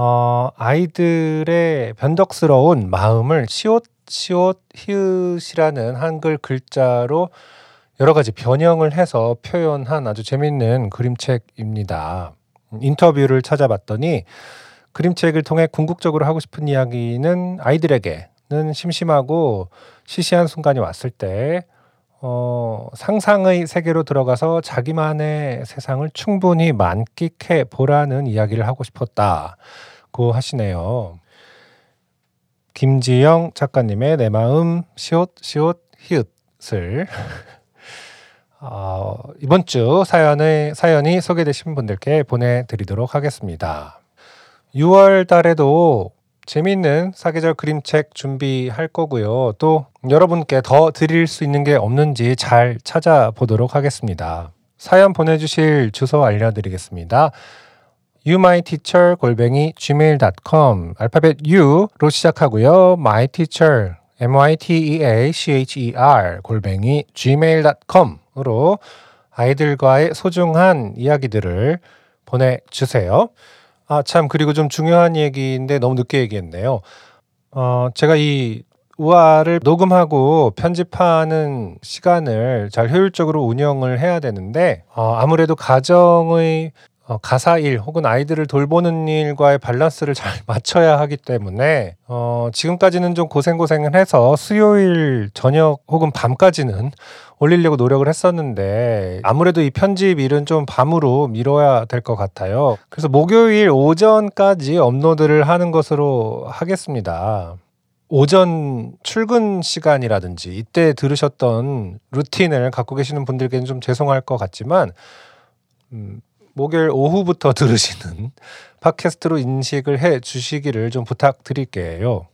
Speaker 2: 어, 아이들의 변덕스러운 마음을 시옷 시옷 히읗이라는 한글 글자로 여러 가지 변형을 해서 표현한 아주 재밌는 그림책입니다. 인터뷰를 찾아봤더니 그림책을 통해 궁극적으로 하고 싶은 이야기는 아이들에게는 심심하고 시시한 순간이 왔을 때 어, 상상의 세계로 들어가서 자기만의 세상을 충분히 만끽해 보라는 이야기를 하고 싶었다고 하시네요. 김지영 작가님의 내 마음 시옷 시옷 히읗을 [laughs] 어, 이번 주 사연의 사연이 소개되신 분들께 보내드리도록 하겠습니다. 6월 달에도 재미있는 사계절 그림책 준비할 거고요. 또 여러분께 더 드릴 수 있는 게 없는지 잘 찾아보도록 하겠습니다. 사연 보내주실 주소 알려드리겠습니다. youmyteacher 골뱅이 gmail.com 알파벳 U로 시작하고요. myteacher m y t e a c h e r 골뱅이 gmail.com으로 아이들과의 소중한 이야기들을 보내주세요. 아, 참, 그리고 좀 중요한 얘기인데 너무 늦게 얘기했네요. 어, 제가 이 우아를 녹음하고 편집하는 시간을 잘 효율적으로 운영을 해야 되는데, 어, 아무래도 가정의 어, 가사 일 혹은 아이들을 돌보는 일과의 밸런스를 잘 [laughs] 맞춰야 하기 때문에 어, 지금까지는 좀 고생고생을 해서 수요일 저녁 혹은 밤까지는 올리려고 노력을 했었는데 아무래도 이 편집 일은 좀 밤으로 미뤄야 될 것 같아요. 그래서 목요일 오전까지 업로드를 하는 것으로 하겠습니다. 오전 출근 시간이라든지 이때 들으셨던 루틴을 갖고 계시는 분들께는 좀 죄송할 것 같지만 음, 목요일 오후부터 [laughs] 들으시는 팟캐스트로 인식을 해 주시기를 좀 부탁드릴게요.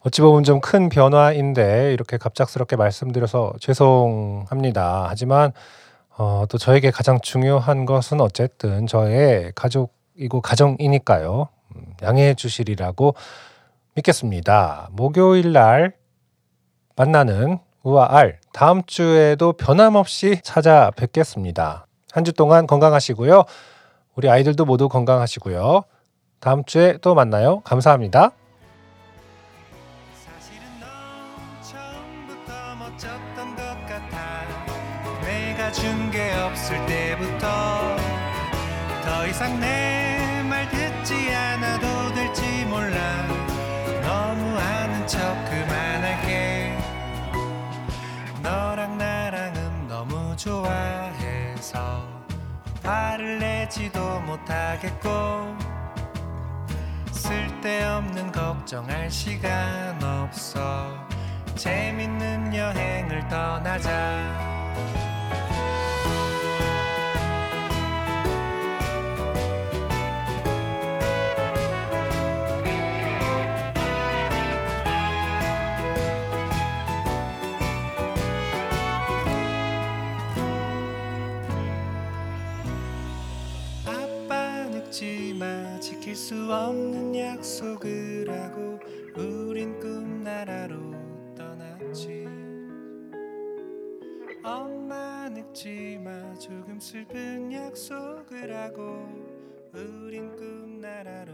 Speaker 2: 어찌 보면 좀 큰 변화인데 이렇게 갑작스럽게 말씀드려서 죄송합니다. 하지만 어, 또 저에게 가장 중요한 것은 어쨌든 저의 가족이고 가정이니까요. 음, 양해해 주시리라고 믿겠습니다. 목요일 날 만나는 우와 알 다음 주에도 변함없이 찾아뵙겠습니다. 한 주 동안 건강하시고요. 우리 아이들도 모두 건강하시고요. 다음 주에 또 만나요. 감사합니다.
Speaker 4: 준 게 없을 때부터 더 이상 내 못하겠고 쓸데없는 걱정할 시간 없어. 재밌는 여행을 떠나자
Speaker 2: 수 없는 약속을 하고 우린 꿈나라로 떠났지. 엄마 늙지마 조금 슬픈 약속을 하고 우린 꿈나라로